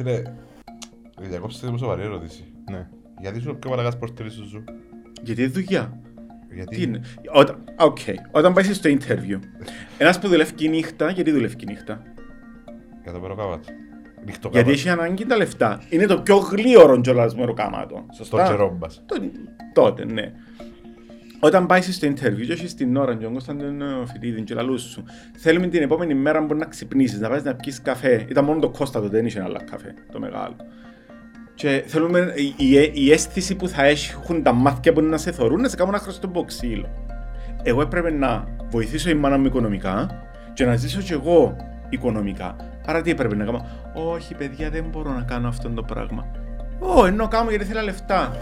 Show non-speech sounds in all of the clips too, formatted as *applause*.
Φίλε, διακόψτε μου σοβαρή ερώτηση. Ναι. Γιατί σου πιο μαλακάς πορτέρι σου ζου. Γιατί είναι δουλειά. Γιατί... Τι είναι; Όταν, οκ. Όταν πάει στο interview, ένας που δουλεύει νύχτα, γιατί δουλεύει νύχτα; Για το μεροκάβατο. Νύχτο Γιατί έχει ανάγκη τα λεφτά. Είναι το πιο γλύωρο κιόλας μεροκάματο. Στον Σωστά; καιρό μας. Το- Τότε, ναι. Όταν πάεις στο interview και έχεις την ώρα και ο Κωνσταντίνο Φιτίδη και λαλούς σου θέλουμε την επόμενη μέρα μπορεί να ξυπνήσεις, να πάεις να πιεις καφέ. Ήταν μόνο το Κώστα τότε, δεν είχε άλλα καφέ, το μεγάλο. Και θέλουμε η, η, η αίσθηση που θα έχουν τα μάτια που να σε θωρούν να σε κάνουν να χρωστώ ξύλο. Εγώ έπρεπε να βοηθήσω η μάνα μου οικονομικά και να ζήσω κι εγώ οικονομικά. Άρα τι έπρεπε να κάνω; Όχι, παιδιά, δεν μπορώ να κάνω αυτό το πράγμα. Ω, ενώ κάνω γιατί θέλω λεφτά.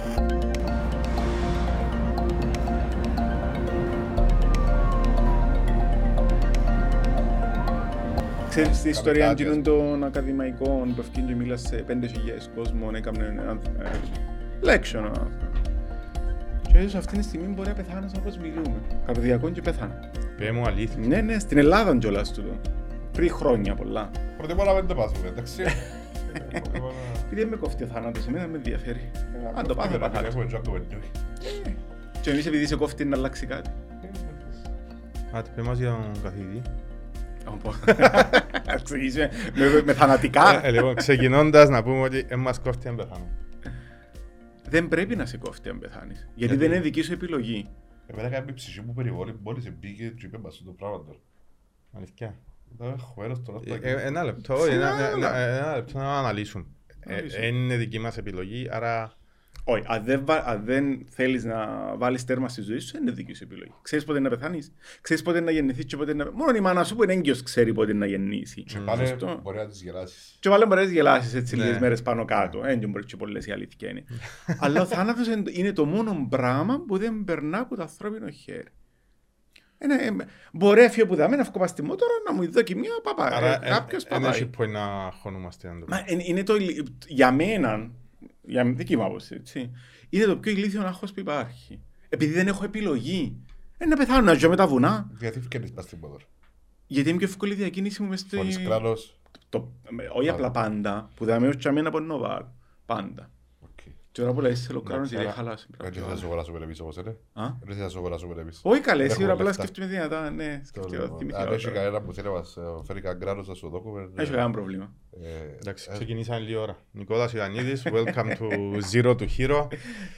Ξέρεις την ιστορία κάτι, εκείνων των ακαδημαϊκών που ευκήγε και μίλας σε 5.000 κόσμο, έκαμε ένα ε, lection. α. Και ίσως αυτή τη στιγμή μπορεί να πεθάνεις όπως μιλούμε. Καρδιακόν και πεθάνε. Πέ μου αλήθεια. Ναι, ναι, στην Ελλάδα κιόλας τούτο. Πριν χρόνια πολλά. Προτιμώ να μην το πάθουμε, εντάξει. Προτιμώ *laughs* να- Επειδή δεν με κόφτει ο θάνατος, εμένα με ενδιαφέρει. Αν το πάθω, Φίλε, πάθω. Έχουμε τζάκο βελτιούχη. Και εμείς επειδή σε κόφτει να αλλάξει κάτι. Άτε, πέ μας για τον καθηγητή. Όπο. Ας *laughs* ξεκινήσουμε με- με θανατικά. Ε, Λοιπόν, ξεκινώντας να πούμε ότι δεν μας κόφτει αν πεθάνουμε. Δεν πρέπει να σε κόφτει αν πεθάνεις. Γιατί Γιατί; δεν είναι δική σου επιλογή. Εμένα κάποια ψυχή μου περιβόλη μόλις μπήκε και είπε μας το πράγμα τώρα. Αλήθεια. Τώρα έχω έρος τώρα. Ε, ε, Ένα λεπτό, ένα- ένα- ένα λεπτό να αναλύσουμε. Ε, Αναλύσουμε. Δεν είναι δική μας επιλογή, άρα Όχι, αν δεν, βα- αν δεν θέλεις να βάλεις τέρμα στη ζωή σου, δεν είναι δική σου επιλογή. Ξέρεις πότε να πεθάνεις. Ξέρεις πότε να γεννηθείς και πότε να... Μόνο η μάνα σου που είναι έγκυος ξέρει πότε να γεννήσει. Και πάλι Σωστό. μπορεί να τις γελάσεις. Και πάλι μπορείς να γελάσεις έτσι Ναι. λίγες μέρες πάνω κάτω. Ε, Δεν μπορεί και πολλές η αλήθεια είναι. Αλλά ο θάνατος είναι- είναι το μόνο πράγμα που δεν περνά από το ανθρώπινο χέρι. Είναι, ε, μπορεί έφυγε που δάμε να βγω πας στη μότορα να μου δώσει μια παπά. Άρα Ε, κάποιος δεν παπάει. έχει που να χωνούμαστε. αν το Μα πούμε. είναι, είναι το, ηλι- για μένα, για δική μου άποψη, έτσι, είναι το πιο ηλίθιο άγχος που υπάρχει. Επειδή δεν έχω επιλογή. Ε, να πεθάνω να ζω με τα βουνά. Γιατί φκένεις πας στην πόδορα. Γιατί είναι πιο εύκολη η διακίνηση μου μες στη... Χωρίς κράνος. Το, με- όχι απλά πάντα, που δάμε ως και αμένα από νοβάρ. Πάντα. Οκ. Και τώρα που λέει θέλω κράνος Εντάξει, γιατί άρα- χαλάσει. Δεν θα σου αγοράσουμε εμείς όμως, ε. Α; Δεν θα σου αγοράσουμε εμείς. Όχι καλέ, Δεν σίγουρα έχουμε απλά λεφτά. σκέφτομαι δυνατά, ναι, Το σκέφτομαι λέω. θυμηθεί Αν έχει νωρίτερα. κανένα που θέλει να μας ε, φέρει κανένα κράνος να σου δώκουμε. Δεν έχει κανένα πρόβλημα. ε, Εντάξει, ε, ξεκινήσαμε λίγη ώρα. Νικόλας Ιωαννίδης, welcome to Zero to Hero.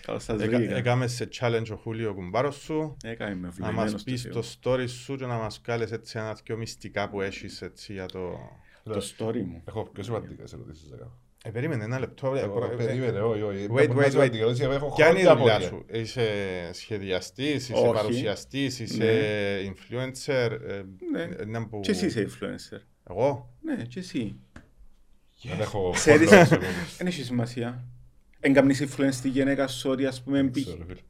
Καλώς σας Έκα- βρήκα. Έκαμε σε challenge ο Χούλιο κουμπάρος σου. Έκαμε με Να βλεμμένος μας το πεις Θεό. το story σου και να μας βγάλεις έτσι ένα δυο μυστικά που έχεις έτσι για το... Το story μου. Έχω πιο σημαντικές ερωτήσεις να κάνω. Ε, περίμενε ένα λεπτό. ε, Ε, προ- ε, Περίμενε, όχι, όχι. Wait, Μια wait, σημαντική wait. ερώτηση, έχω Ποια είναι η χρόνια δουλειά απορία. σου, είσαι σχεδιαστής, είσαι Όχι. παρουσιαστής, είσαι influencer, ε, Ναι. ε, να που- Και εσύ είσαι influencer. Εγώ, Ναι, και εσύ. Δεν έχω Ξέρεις- χρόνο, ξέρω. Δεν έχει σημασία. Εγκαμνείς influence στη γυναίκα σου ότι ας πούμε μπει. Ξέρω, φίλε.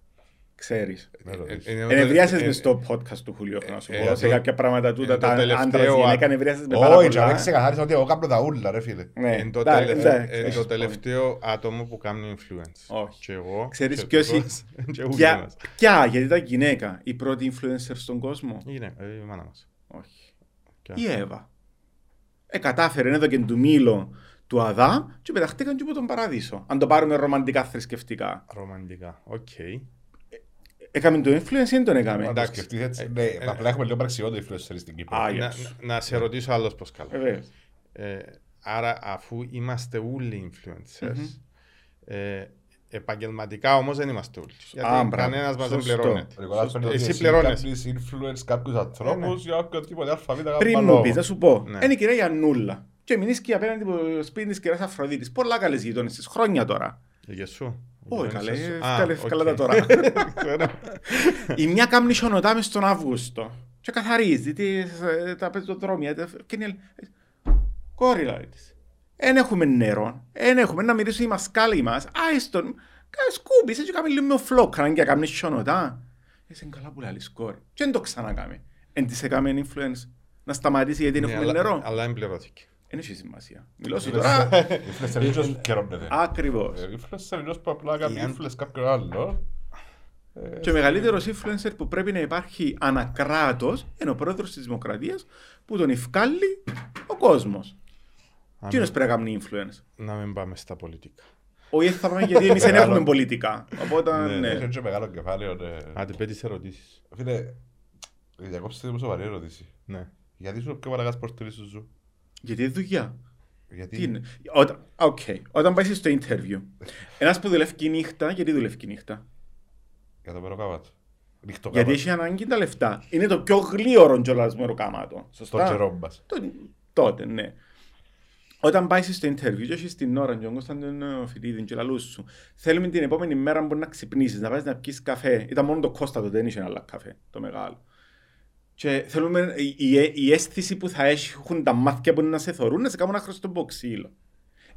Ξέρεις. Να ρωτήσεις. Ε, ε, Ενευρίασες ε, μες στο podcast του Χουλίου, έχω να σου ε, πω. ε, Σε το- κάποια πράγματα τούτα, ε, το τα τελευταίο άντρας α- γυναίκα ενευρίασες με πάρα Όχι, και δεν πολλά. ξεκαθάρισα ότι εγώ κάνω τα ούλα, ρε φίλε. Ναι, Εν το, εντάξει, τελευταίο, εντάξει, εν το έχεις τελευταίο άτομο που κάνει influence. Όχι. Και εγώ. Ξέρεις και ποιος τούτος, *laughs* και όλοι Ποια, μας. ποια, γιατί ήταν γυναίκα, η πρώτη influencer στον κόσμο; Η γυναίκα, η μάνα μας. Όχι. Ποια; Η Εύα. Ε, κατάφερε εδώ και το μήλο του Αδάμ και πεταχτήκαν και από τον παράδεισο. Αν το πάρουμε ρομαντικά θρησκευτικά. Ρομαντικά. Οκ. Έκαμε το influence ή δεν τον έκαμε; Αν το Εντάξει. σκεφτείς έτσι, Ε, ναι, ε, απλά έχουμε λίγο παραξιό το influencer στην Κύπρο. Α, Να, για να- τους. να σε ρωτήσω άλλος πως καλά. Βεβαίως. Ε, άρα αφού είμαστε όλοι influencers, ε, επαγγελματικά όμως δεν είμαστε όλοι. Γιατί Α, μπράβο. κανένας μας δεν Σωστό. πληρώνεται. Ο Νικολάς παίρνεις ότι Εσύ εσύ πληρώνεσαι. κάνεις influence κάποιους ανθρώπους για οποιοδήποτε αλφαβήτα Πριν κάνω μου λόγο. πεις, θα σου πω. Ναι. Είναι η κυρία Γιαννούλα. Και μείνεις και απέναντι από το σπίτι της κυρίας Αφροδίτης. Πολλά καλές γειτόνες της. Χρόνια τώρα. Για σου. Όχι Για καλέ, σου. ε, Α, καλέ- οκ. καλά τα τώρα. *laughs* Ξέρω. Η μια κάμνη χιονοτά μες στον Αύγουστο. Και καθαρίζει τις, ε, τα πεζοδρόμια. τα- Και είναι... Κόρη λέει της. Εν έχουμε νερό. Εν έχουμε να μυρίσουν οι μασκάλοι μας. Άιστον. Σκούμπισε και κάμε λίγο με φλόκ. Αν και κάμνη χιονοτά. Είσαι καλά που λέει κόρη. Και δεν το ξανακάμε. Εν της έκαμε influence. Να σταματήσει γιατί δεν Ναι, έχουμε αλλά- νερό. Αλλά δεν πληρώθηκε. Δεν έχει σημασία. Μιλώ σου τώρα. Influencer είναι ίσως καιρώνεται. Ακριβώς. Ε, Influencer είναι ίσως που απλά κάνει Εάν- influence κάποιον άλλο. Και ο μεγαλύτερος influencer που πρέπει να υπάρχει ανακράτος είναι ο πρόεδρος της Δημοκρατίας που τον ευκάλλει ο κόσμος. Τι είναι πρέπει να κάνει influence; Να μην πάμε στα πολιτικά. Όχι θα πάμε γιατί εμείς δεν έχουμε πολιτικά. Οπότε Ναι, ναι. Έχει και μεγάλο κεφάλαιο. ναι. Άντε πέτεις ερωτήσεις. Φίλε, διακόψτε μου σοβαρή ερώτηση. Ναι. Γιατί σου πιο μαλακάς πορτήρι σου ζου; Γιατί είναι δουλειά. Γιατί Τι είναι; Όταν, οκ. Όταν πάει στο interview, ένας που δουλεύει νύχτα, γιατί δουλεύει νύχτα; για το μεροκάβατο. Νύχτο Γιατί έχει ανάγκη τα λεφτά. Είναι το πιο γλίωρο κιόλας μεροκάματο. Στο Σωστά. καιρό μας. Το- τότε, ναι. Όταν πάει στο interview και έχεις την ώρα και ο Κωνσταντин Φοιτίδη και λαλούς σου θέλουμε την επόμενη μέρα που να ξυπνήσεις, να πάεις να πιεις καφέ. Ήταν μόνο το Κώστα τότε, δεν είχε άλλα καφέ, το μεγάλο. Και θέλουμε η, η, η αίσθηση που θα έχουν τα μάτια που να σε θωρούν να σε κάνουν να χρωστώ ξύλο.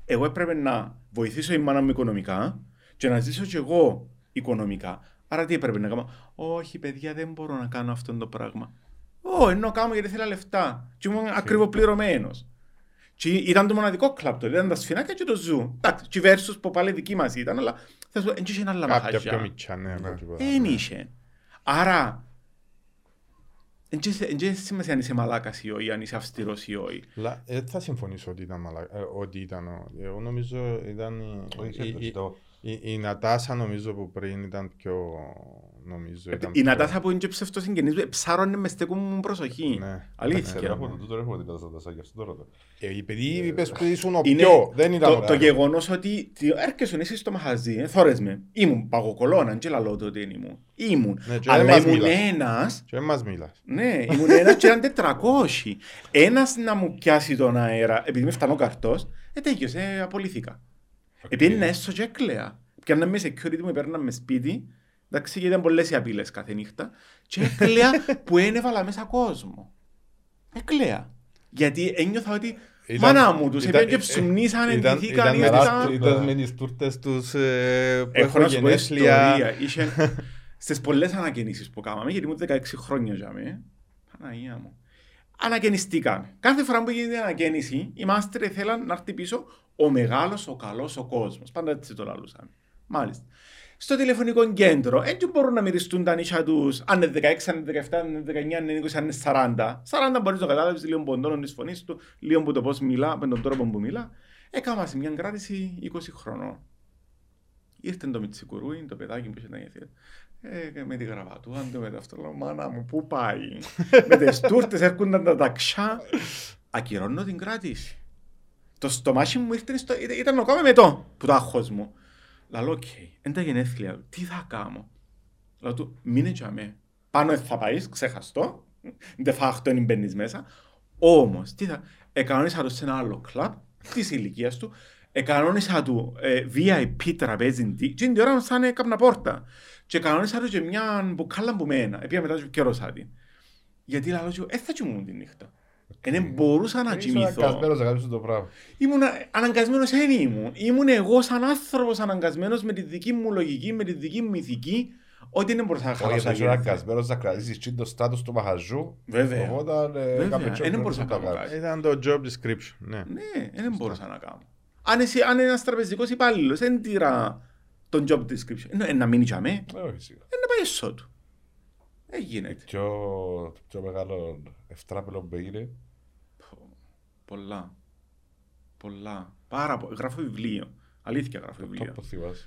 Εγώ έπρεπε να βοηθήσω η μάνα μου οικονομικά και να ζήσω κι εγώ οικονομικά. Άρα τι έπρεπε να κάνω; Όχι, παιδιά, δεν μπορώ να κάνω αυτό το πράγμα. Ω, ενώ κάνω γιατί θέλω λεφτά. Και ήμουν ακριβοπληρωμένο. Και ήταν το μοναδικό κλαμπ τότε, ήταν τα σφινάκια και το ζου. Εντάξει, και versus που πάλι δική μας ήταν, αλλά θα σου πω, δεν είχε άλλα Κάποια πιο μαχαζιά. μητσά, ναι. από τίποτα. Δεν είχε. Άρα, δεν έχει σημασία αν είσαι μαλάκας ή όχι, αν είσαι αυστηρός ή όχι. Λα- Δεν θα συμφωνήσω ότι ήταν μαλα... ε, ότι ήταν. ο- Εγώ νομίζω ήταν. η- Όχι, η- η- το- Η, η Νατάσα νομίζω που πριν ήταν πιο... Νομίζω ήταν Η πιο- Νατάσα που είναι και ψευτοσυγγενής μου, ψάρωνε μες στέκουν μου προσοχή. Ναι. Αλήθεια. Ξέρω από το τούτο έχω την κατάσταση, γι' αυτό το ρωτώ. Ε, Επειδή είπες ότι ήσουν ο Είναι πιο, δεν ήταν το, ο το πιο. γεγονός ότι τι- έρχεσαι εσύ στο μαχαζί, ε, θόρες με. Ήμουν παγοκολώνα, και λαλό το ότι δεν ήμουν. Ήμουν. Ναι, και Αλλά δεν μας ήμουν μιλάς. ένας Και δεν μας μιλάς. Ναι, ήμουν ένας και ήταν τετρακόσι. Ένας να μου πιάσει τον αέρα, επειδή με φτάνω καρτός, ε, τέγιος, ε, απολύθηκα. Επειδή είναι έσω και έκλαια. Πιάννα με security μου, παίρναν με σπίτι, εντάξει, γιατί ήταν πολλές οι απειλές κάθε νύχτα, και έκλαια *laughs* που ένεβαλα μέσα κόσμο. Έκλαια. Γιατί ένιωθα ότι Ήταν- μάνα μου τους, ήταν- έπιαν και ψουμνήσαν, ήταν- εντυθήκαν, ήταν με τις- ήταν... Ήταν με τις τούρτες τους ε, που Έχω έχουν να σου πω γενέθλια. ιστορία. Είχε *laughs* στις πολλές ανακαινήσεις που κάναμε, γιατί ήμουν 16 χρόνια για μέ. Παναγία μου. Ανακαινιστήκαμε. Κάθε φορά που γίνεται ανακαίνιση, οι μάστερ θέλαν να έρθει πίσω ο μεγάλος, ο καλός, ο κόσμος. Πάντα έτσι το λαλούσαμε. Μάλιστα. Στο τηλεφωνικό κέντρο, έτσι μπορούν να μυριστούν τα νύχια τους, αν είναι 16, αν είναι 17, αν είναι 19, αν είναι 20, αν είναι 40. 40 μπορείς να καταλάβεις λίγο από τον τόνο της φωνής του, λίγο από το πώς μιλά, με τον τρόπο που μιλά. Έκανα σε μια κράτηση 20 χρονών. Ήρθε το Μιτσικουρούι, το παιδάκι που είχε τα γενέθλια. Ε, με τη γραβατούα του, με το αυτό, λέω, μάνα μου, πού πάει; *laughs* με τις τούρτες έρχονταν τα ταξιά. Ακυρώνω την κράτηση. Το στομάχι μου ήρθε, στο, ήταν, ήταν ο κάμε με το, που το άγχος μου. Λαλό, οκ, είναι τα γενέθλια, τι θα κάνω; Λέω του, μείνε για με. Πάνω δεν θα πάεις, ξεχαστώ. De facto δεν μπαίνεις μέσα. Όμως, τι θα... Εκανόνισα το σε ένα άλλο κλαμπ της ηλικίας του. Εκανόνισα του ε, VIP τραπέζι τι. Και την ώρα σαν έκανα πόρτα. Και εκανόνισα του και μια μπουκάλα που μένα. Επία μετά και καιρώσα την. Γιατί λαλό του, ε, θα κοιμούν τη νύχτα. Δεν μπορούσα να Ήσουν κοιμηθώ. αναγκασμένος να κάνεις το πράγμα. Ήμουν αναγκασμένος δεν ήμουν. Ήμουν εγώ σαν άνθρωπος αναγκασμένος με τη δική μου λογική, με τη δική μου ηθική, ότι δεν μπορούσα να Όχι, χαλάσω. θα είσαι αγέννηθα. αναγκασμένος να κρατήσεις τσιν το στάτους του μαχαζού. Βέβαια. Οπότε, ε, Βέβαια, κάμε ε, τσιν δεν το μπορούσα να το κάνω κάνεις. κάτι. Ήταν το job description, ναι. Ναι, δεν μπορούσα να κάνω. Αν, εσύ, αν είναι ένας τραπεζικός υπάλληλος, δεν τύρα τον job description. Ενώ, ε, να μείνει για μέ, Ε, όχι, σίγουρα. ε, να πάει εσώ του. Δεν γίνεται. Πιο, το πιο μεγάλο ευτράπελο που έγινε. Πω, Πολλά. Πολλά. Πάρα πολλά. Γράφω βιβλίο. Αλήθεια γράφω Το βιβλίο. που θυμάσαι.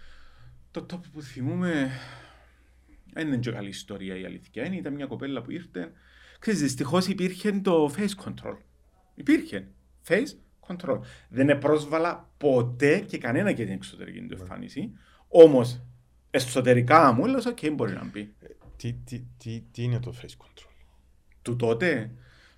Το top που θυμούμαι δεν είναι και καλή ιστορία η αλήθεια. Είναι, ήταν μια κοπέλα που ήρθε. Ξέρεις, δυστυχώς υπήρχε το face control. Υπήρχε. Face control. Δεν πρόσβαλα ποτέ και κανένα για την εξωτερική του εμφάνιση. Όμως, εσωτερικά μου έλεγα, οκ, μπορεί να μπει. Τι, τι, τι, τι είναι το face control; Του τότε,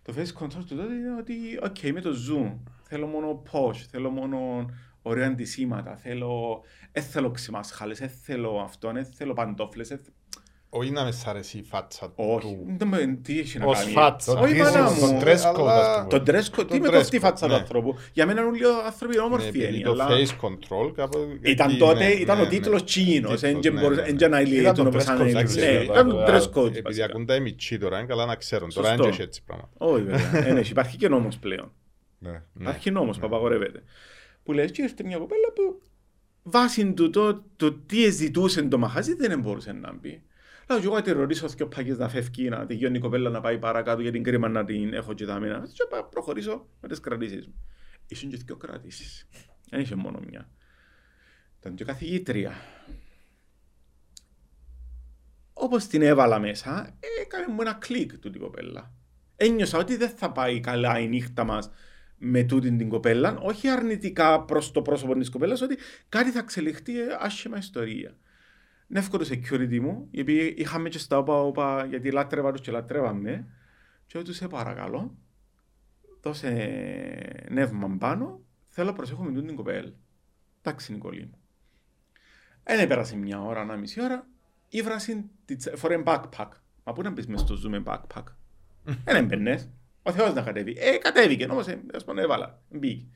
το face control του τότε είναι ότι, οκ, με το zoom, θέλω μόνο posh, θέλω μόνο ωραία αντισήματα, θέλω, δεν θέλω ξημασχάλες, δεν θέλω αυτό, δεν θέλω παντόφλες, δεν θε- Όχι να με σ' αρέσει η φάτσα όχι, του. δεν με- τι έχει να Ως κάνει; φάτσα. Το Όχι, dress- μάνα το μου. dress code, αλλά- ας πούμε. Το dress code, τι Το με κόφτει η dress φάτσα code, του ναι. ανθρώπου. Για μένα όλοι οι άνθρωποι είναι Ναι, όμορφοι επειδή είναι, το αλλά face control κάπου... ήταν εκεί, τότε, ναι, ήταν ναι, ο τίτλος ναι. τσίνος, Τίτλος, δεν και ναι, μπορούσε- ναι, δεν ναι. και να Ήταν λέει το όπως dress code, αν εντάξει, Ναι, ναι, ήταν ναι, dress ναι, code. Επειδή βασικά. ακούν τα εμιτσί τώρα, είναι καλά να ξέρουν. Τώρα Σωστό. δεν έχει έτσι πράγματα. Όχι βέβαια, Ε, ναι, υπάρχει και νόμος πλέον. Ναι. Ναι. Υπάρχει νόμος που απαγορεύεται. Που λες και ήρθε μια κοπέλα που βάσει του το, το τι ζητούσε το μαχαζί δεν μπορούσε να μπει. Λέω και εγώ να τη ρωτήσω και ο παγιές να φεύγει, να τελειώνει η κοπέλα να πάει παρακάτω για την κρίμα να την έχω και τα μήνα. Και πάω, προχωρήσω με τις κρατήσεις μου. είχε και δύο κρατήσεις. Δεν είχε μόνο μια. Ήταν και καθηγήτρια. Όπως την έβαλα μέσα, έκανε μου ένα κλικ του την κοπέλα. Ένιωσα ότι δεν θα πάει καλά η νύχτα μας με τούτη την κοπέλα, όχι αρνητικά προς το πρόσωπο της κοπέλας, ότι κάτι θα εξελιχθεί άσχημα ιστορία. Είναι εύκολο το security μου, γιατί είχαμε και στα όπα, όπα γιατί λάτρευα τους και λάτρευαμε, και τους σε παρακαλώ, δώσε νεύμα πάνω, θέλω να προσέχω με την κοπέλα. Εντάξει, Νικολή μου. Δεν πέρασε μια ώρα, ένα μισή ώρα, η βράση φορέ backpack. Μα πού να μπεις μες στο zoom με backpack; *laughs* Δεν έμπαινες. Ο Θεός να κατέβει. Ε, κατέβηκε, όμως, ε, ας πούμε, έβαλα. Μπήκε.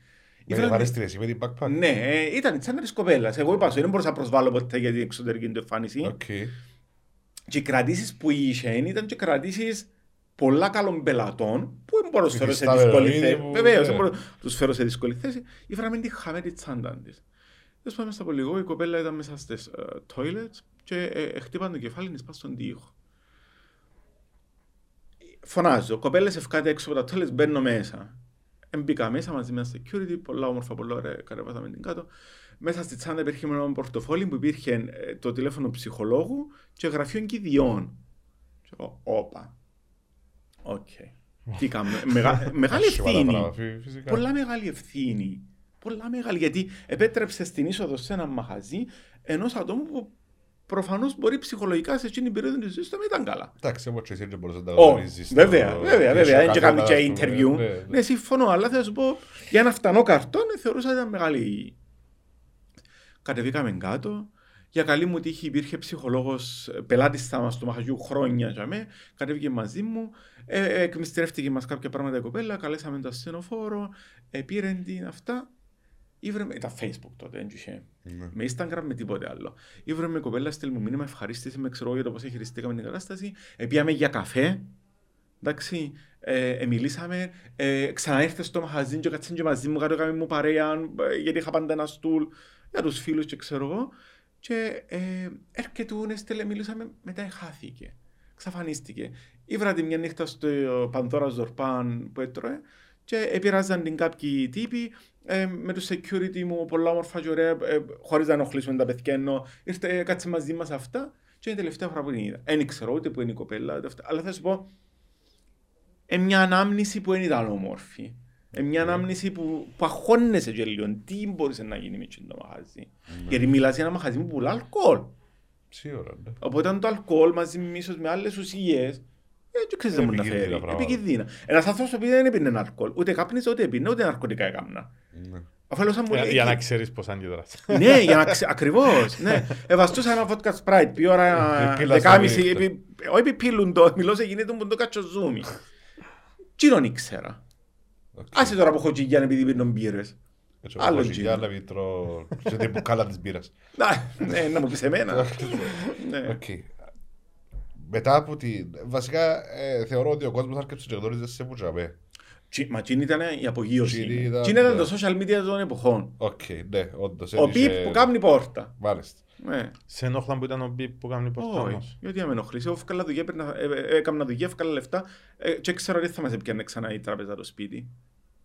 Με ευχαριστήρες, είπε την backpack. Ναι, ε, ήταν σαν της κοπέλας. Εγώ είπα σου, δεν μπορούσα να προσβάλλω ποτέ για την εξωτερική του εμφάνιση. Οκ. Και οι κρατήσεις που είχε ήταν και κρατήσεις πολλά καλών πελατών που δεν μπορώ να τους φέρω σε Υφιστάμενο δύσκολη ήδη θέση. που- Βεβαίως, ναι. δεν μπορώ να τους φέρω σε δύσκολη θέση. Η φράμε τη χαμένη τσάντα της. Τέλος πάντων, μέσα από λίγο η κοπέλα ήταν μέσα στις ε, toilets και ε, χτύπαν το κεφάλι της πάνω στον τοίχο. Φωνάζω, κοπέλες φκάτε έξω από τα toilets, μπαίνω μέσα. Μπήκα μέσα μαζί με ένα security, πολλά όμορφα, πολλά ωραία, κατεβάσαμε την κάτω. Μέσα στη τσάντα υπήρχε ένα πορτοφόλι που υπήρχε ε, το τηλέφωνο ψυχολόγου και γραφείο κηδειών. Και εγώ, όπα. Οκ. Τι κάνουμε. Μεγα- *laughs* Μεγάλη Άσχημα τα ευθύνη. πράγματα, φυ- φυσικά. Πολλά μεγάλη ευθύνη. Πολλά μεγάλη. Γιατί επέτρεψε την είσοδο σε ένα μαχαζί ενός ατόμου που προφανώς μπορεί ψυχολογικά σε εκείνη την περίοδο τη ζωή του να μην ήταν καλά. Εντάξει, όπως και εσύ δεν μπορείς να τα Ω, γνωρίζεις στο- βέβαια, βέβαια, στο βέβαια. Δεν και καφέ, κάνει ας και πούμε. interview. Ναι, ναι. Ναι, συμφωνώ, αλλά θα σου πω για ένα φτανό καρτόν ε, θεωρούσα ότι ήταν μεγάλη. Κατεβήκαμε κάτω. Για καλή μου τύχη υπήρχε ψυχολόγος πελάτης θα μας του μαχαζιού χρόνια για με. Κατέβηκε μαζί μου. Ε, ε, εκμυστηρεύτηκε μας κάποια πράγματα η κοπέλα. Καλέσαμε το ασθενοφόρο. Ε, πήρε την αυτά. Ήβρε, ήταν Facebook τότε, δεν είχε. Ναι. Με Instagram με τίποτε άλλο. Ήβρε με κοπέλα, στέλνει μου μήνυμα, ευχαρίστησε με, ξέρω για το πώς χειριστήκαμε την κατάσταση. Ε, πήγαμε για καφέ. Εντάξει, ε, ε, μιλήσαμε, ε, ξανά ήρθε στο μαχαζί και κάτσαν και μαζί μου, κάτω έκαμε μου παρέα, ε, γιατί είχα πάντα ένα στούλ για τους φίλους και ξέρω εγώ. Και ε, έρχεται ο έστελε, μιλήσαμε, μετά χάθηκε. Ξαφανίστηκε. Ήβρα τη μια νύχτα στο Πανδώρα Ζορπάν που έτρωε και επηρεάζαν την κάποιοι τύποι ε, με το security μου πολλά όμορφα και ωραία, ε, χωρίς να ενοχλήσουμε τα παιδιά ενώ ήρθε, ε, κάτσε μαζί μας αυτά και είναι η τελευταία φορά που την είδα. Δεν ξέρω ούτε που είναι η κοπέλα, ούτε αυτά, αλλά θα σου πω, ε, μια ανάμνηση που δεν ήταν όμορφη. Ε, μια ανάμνηση που, που αγχώνεσαι και λίγο. Τι μπορούσε να γίνει με εκείνο το μαγαζί; Γιατί μιλάς για ένα μαγαζί που πουλά αλκοόλ. Σίγουρα, ναι. Οπότε το αλκοόλ μαζί με ίσως με άλλες ουσίες ε, δεν ξέρεις δεν μπορεί να Επικίνδυνα φέρει. πράγματα. Επικίνδυνα. Ένας άνθρωπος που δεν έπινε αλκοόλ, ούτε κάπνιζε, ούτε έπινε, ούτε ναρκωτικά έκαμνα. Ναι. Αφού έλεγα μου Για, λέει, για να ξέρεις πώς αντιδράσει. ναι, για να ξέρει. Ακριβώς. Ναι. Εβαστούσα ένα vodka sprite, πει ώρα Επίλα στο δεκάμιση. δίκτυο. επί- Όχι επιπίλουν το, μιλώ σε γίνεται που το κάτσο ζούμι. Τι τον ήξερα; Οκ. Άσε τώρα που έχω τσιγιάν επειδή πίνουν μπύρες. Έτσι, άλλο όπως τζιν. για άλλα βιτρό, σε τύπου κάλα της μπύρας. Να, ναι, να μου πεις εμένα. Ναι. Οκ. Μετά από τη... Βασικά ε, θεωρώ ότι ο κόσμος άρκεψε και γνώριζε σε πουτσαμέ. Τσι- Μα εκείνη ήταν η απογείωση. Εκείνη ήταν- Εκείνη ήταν το social media των εποχών. Οκ, ναι, όντως. Ο έδειξε- πιπ που κάνει πόρτα. Μάλιστα. Ναι. Σε ενόχλαν που ήταν ο Μπίπ που κάνει πόρτα Όχι, όμως. γιατί να με ενοχλήσει. Εγώ έφκαλα δουλειά, έπαιρνα- ε, ε, έκανα δουλειά, έφκαλα λεφτά ε, και ξέρω ότι θα μας έπιανε ξανά η τράπεζα το σπίτι.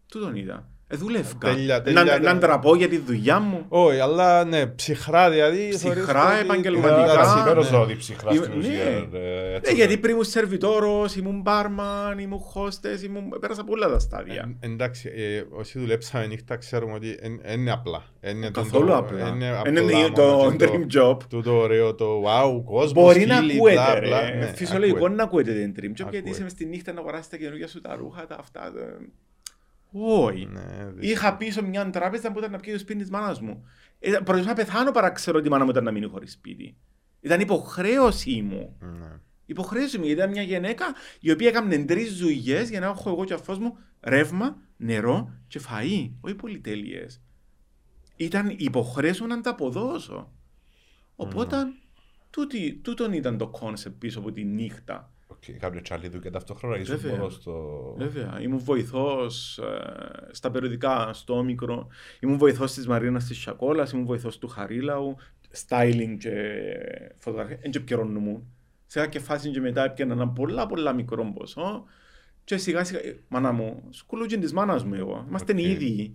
Τού τον είδα. Ε, δούλευκα. Τέλεια, Να- τέλεια, Να ντραπώ για τη δουλειά μου. Όχι, αλλά ναι, ψυχρά δηλαδή. Ψυχρά, θεωρείς ότι- επαγγελματικά. Ήταν ναι. σημαίνος ότι ψυχρά Είμαι- στην ουσία. ναι. ε, έτσι, Ε, ναι. γιατί πριν ήμουν σερβιτόρος, ήμουν μπάρμαν, ήμουν χώστες, ήμουν... πέρασα πολλά τα στάδια. Ε, Εντάξει, ε, όσοι δουλέψαμε νύχτα ξέρουμε ότι δεν είναι απλά. Εν είναι το- Καθόλου το- απλά. εν Είναι Είναι απλά το μόνο και dream job. Τούτο ωραίο, το wow, κόσμος, Μπορεί να φίλοι, ακούετε, μπλα, ρε. μπλα. Ναι, Φυσιολογικό ακούεται. να ακούετε την dream job, γιατί Ακούεται. είσαι μες στη νύχτα να αγοράσεις τα καινούργια σου τα ρούχα, τα αυτά. Τα- Όχι. Ναι, δύσκολο. Είχα πίσω μια τράπεζα που ήταν να πιει το σπίτι της μάνας μου. Ε, Προτιμούσα να πεθάνω παρά ξέρω ότι η μάνα μου ήταν να μείνει χωρίς σπίτι. Ήταν υποχρέωση μου. Ναι. Υποχρέωση μου, γιατί ήταν μια γυναίκα η οποία έκανε τρεις δουλειές για να έχω εγώ και ο αρφός μου ρεύμα, νερό και φαΐ. Όχι πολυτέλειες. Ήταν υποχρέωση μου να τα αποδώσω. Οπότε, τούτη, τούτον ήταν το concept πίσω από τη νύχτα. Οκ, Κάποιο τσάλι του και ταυτόχρονα ήσουν Βέβαια. μόνο στο... Βέβαια, ήμουν βοηθός στα περιοδικά, στο Όμικρον. Ήμουν βοηθός της Μαρίνας της Σακόλα, ήμουν βοηθός του Χαρίλαου, styling και φωτογραφία. Δεν και επικαιρώνουν Σε κάποια φάση και μετά έπιανα ένα πολλά πολλά μικρό ποσό. Και σιγά σιγά, ε, μάνα μου, σκουλούτζιν της μάνας μου εγώ. Είμαστε Οκ. οι ίδιοι.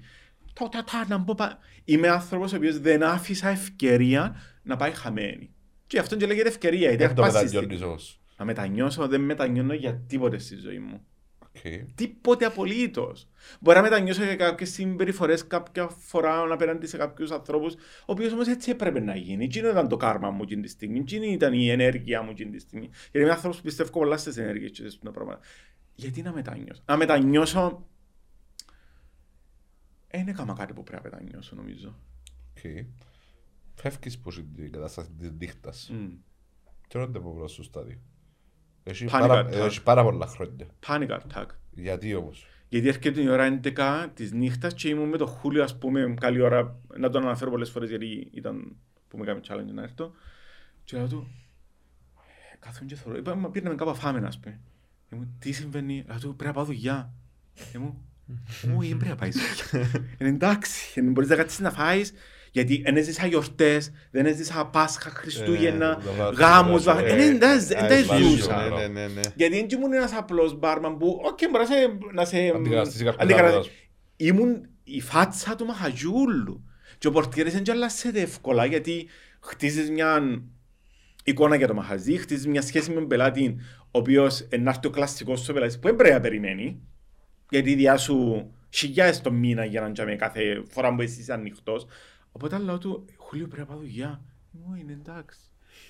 Τα, τα, τα, να μπω πα... Είμαι άνθρωπος ο οποίος δεν άφησα ευκαιρία να πάει χαμένη. Και αυτό και λέγεται ευκαιρία. Γιατί Δεν το αρπάσεις την- μεταγιώνεις όμως. Να μετανιώσω, δεν μετανιώνω για τίποτε στη ζωή μου. Οκ. Τίποτε απολύτως. Μπορεί να μετανιώσω για κάποιες συμπεριφορές κάποια φορά απέναντι σε κάποιους ανθρώπους, ο οποίος όμως έτσι έπρεπε να γίνει. Τι ήταν το κάρμα μου εκείνη τη στιγμή, τι ήταν η ενέργεια μου εκείνη τη στιγμή. Γιατί είμαι άνθρωπος που πιστεύω πολλά στις ενέργειες και σε πράγματα. Γιατί να μετανιώσω; Να μετανιώσω. Ε, είναι κάμα κάτι που πρέπει να μετανιώσω, νομίζω. Οκ. Φεύγεις πως είναι την κατάσταση της νύχτας. Mm. Και ρωτώ από πρώτο σου στάδιο; Έχει Panic πάρα, attack. έχει πάρα πολλά χρόνια. Panic attack. Γιατί όμως; Γιατί έρχεται η ώρα 11 της νύχτας και ήμουν με το Χούλιο, ας πούμε, καλή ώρα. Να τον αναφέρω πολλές φορές γιατί ήταν που με κάνει challenge να έρθω. Και λέω του, «Ε, κάθομαι και θεωρώ. Είπα, μα πήραμε κάπου φάμε, ας πούμε. Και μου, τι συμβαίνει, λέω του, πρέπει να πάω δουλειά. Και μου, όχι, δεν πρέπει να πάεις δουλειά. *laughs* Είναι εντάξει, δεν μπορείς να κάτσεις να φάεις, γιατί δεν έζησα γιορτές, δεν έζησα Πάσχα, Χριστούγεννα, Ε, το βράδυ, γάμους, το βα- βράδυ. Ε, δεν τα- δεν τα ε, ζούσα. βάζω, Ναι, ναι, ναι. Γιατί δεν ήμουν ένας απλός μπάρμαν που, οκ, μπορεί να σε... Να σε Αντικαταστήσει κάποιον αντικατα- άλλον. Ήμουν η φάτσα του μαχαζιούλου. Και ο πορτιέρης δεν αλλάσσεται εύκολα, γιατί χτίζεις μια εικόνα για το μαχαζί, χτίζεις μια σχέση με τον πελάτη, ο οποίος να έρθει ο κλασσικός σου πελάτης, που δεν πρέπει να περιμένει, γιατί διά σου χιλιάδες το μήνα για να τζάμε κάθε φορά που εσύ είσαι ανοιχτός. Οπότε λέω του, Χούλιο πρέπει να πάω δουλειά. Μου είναι εντάξει.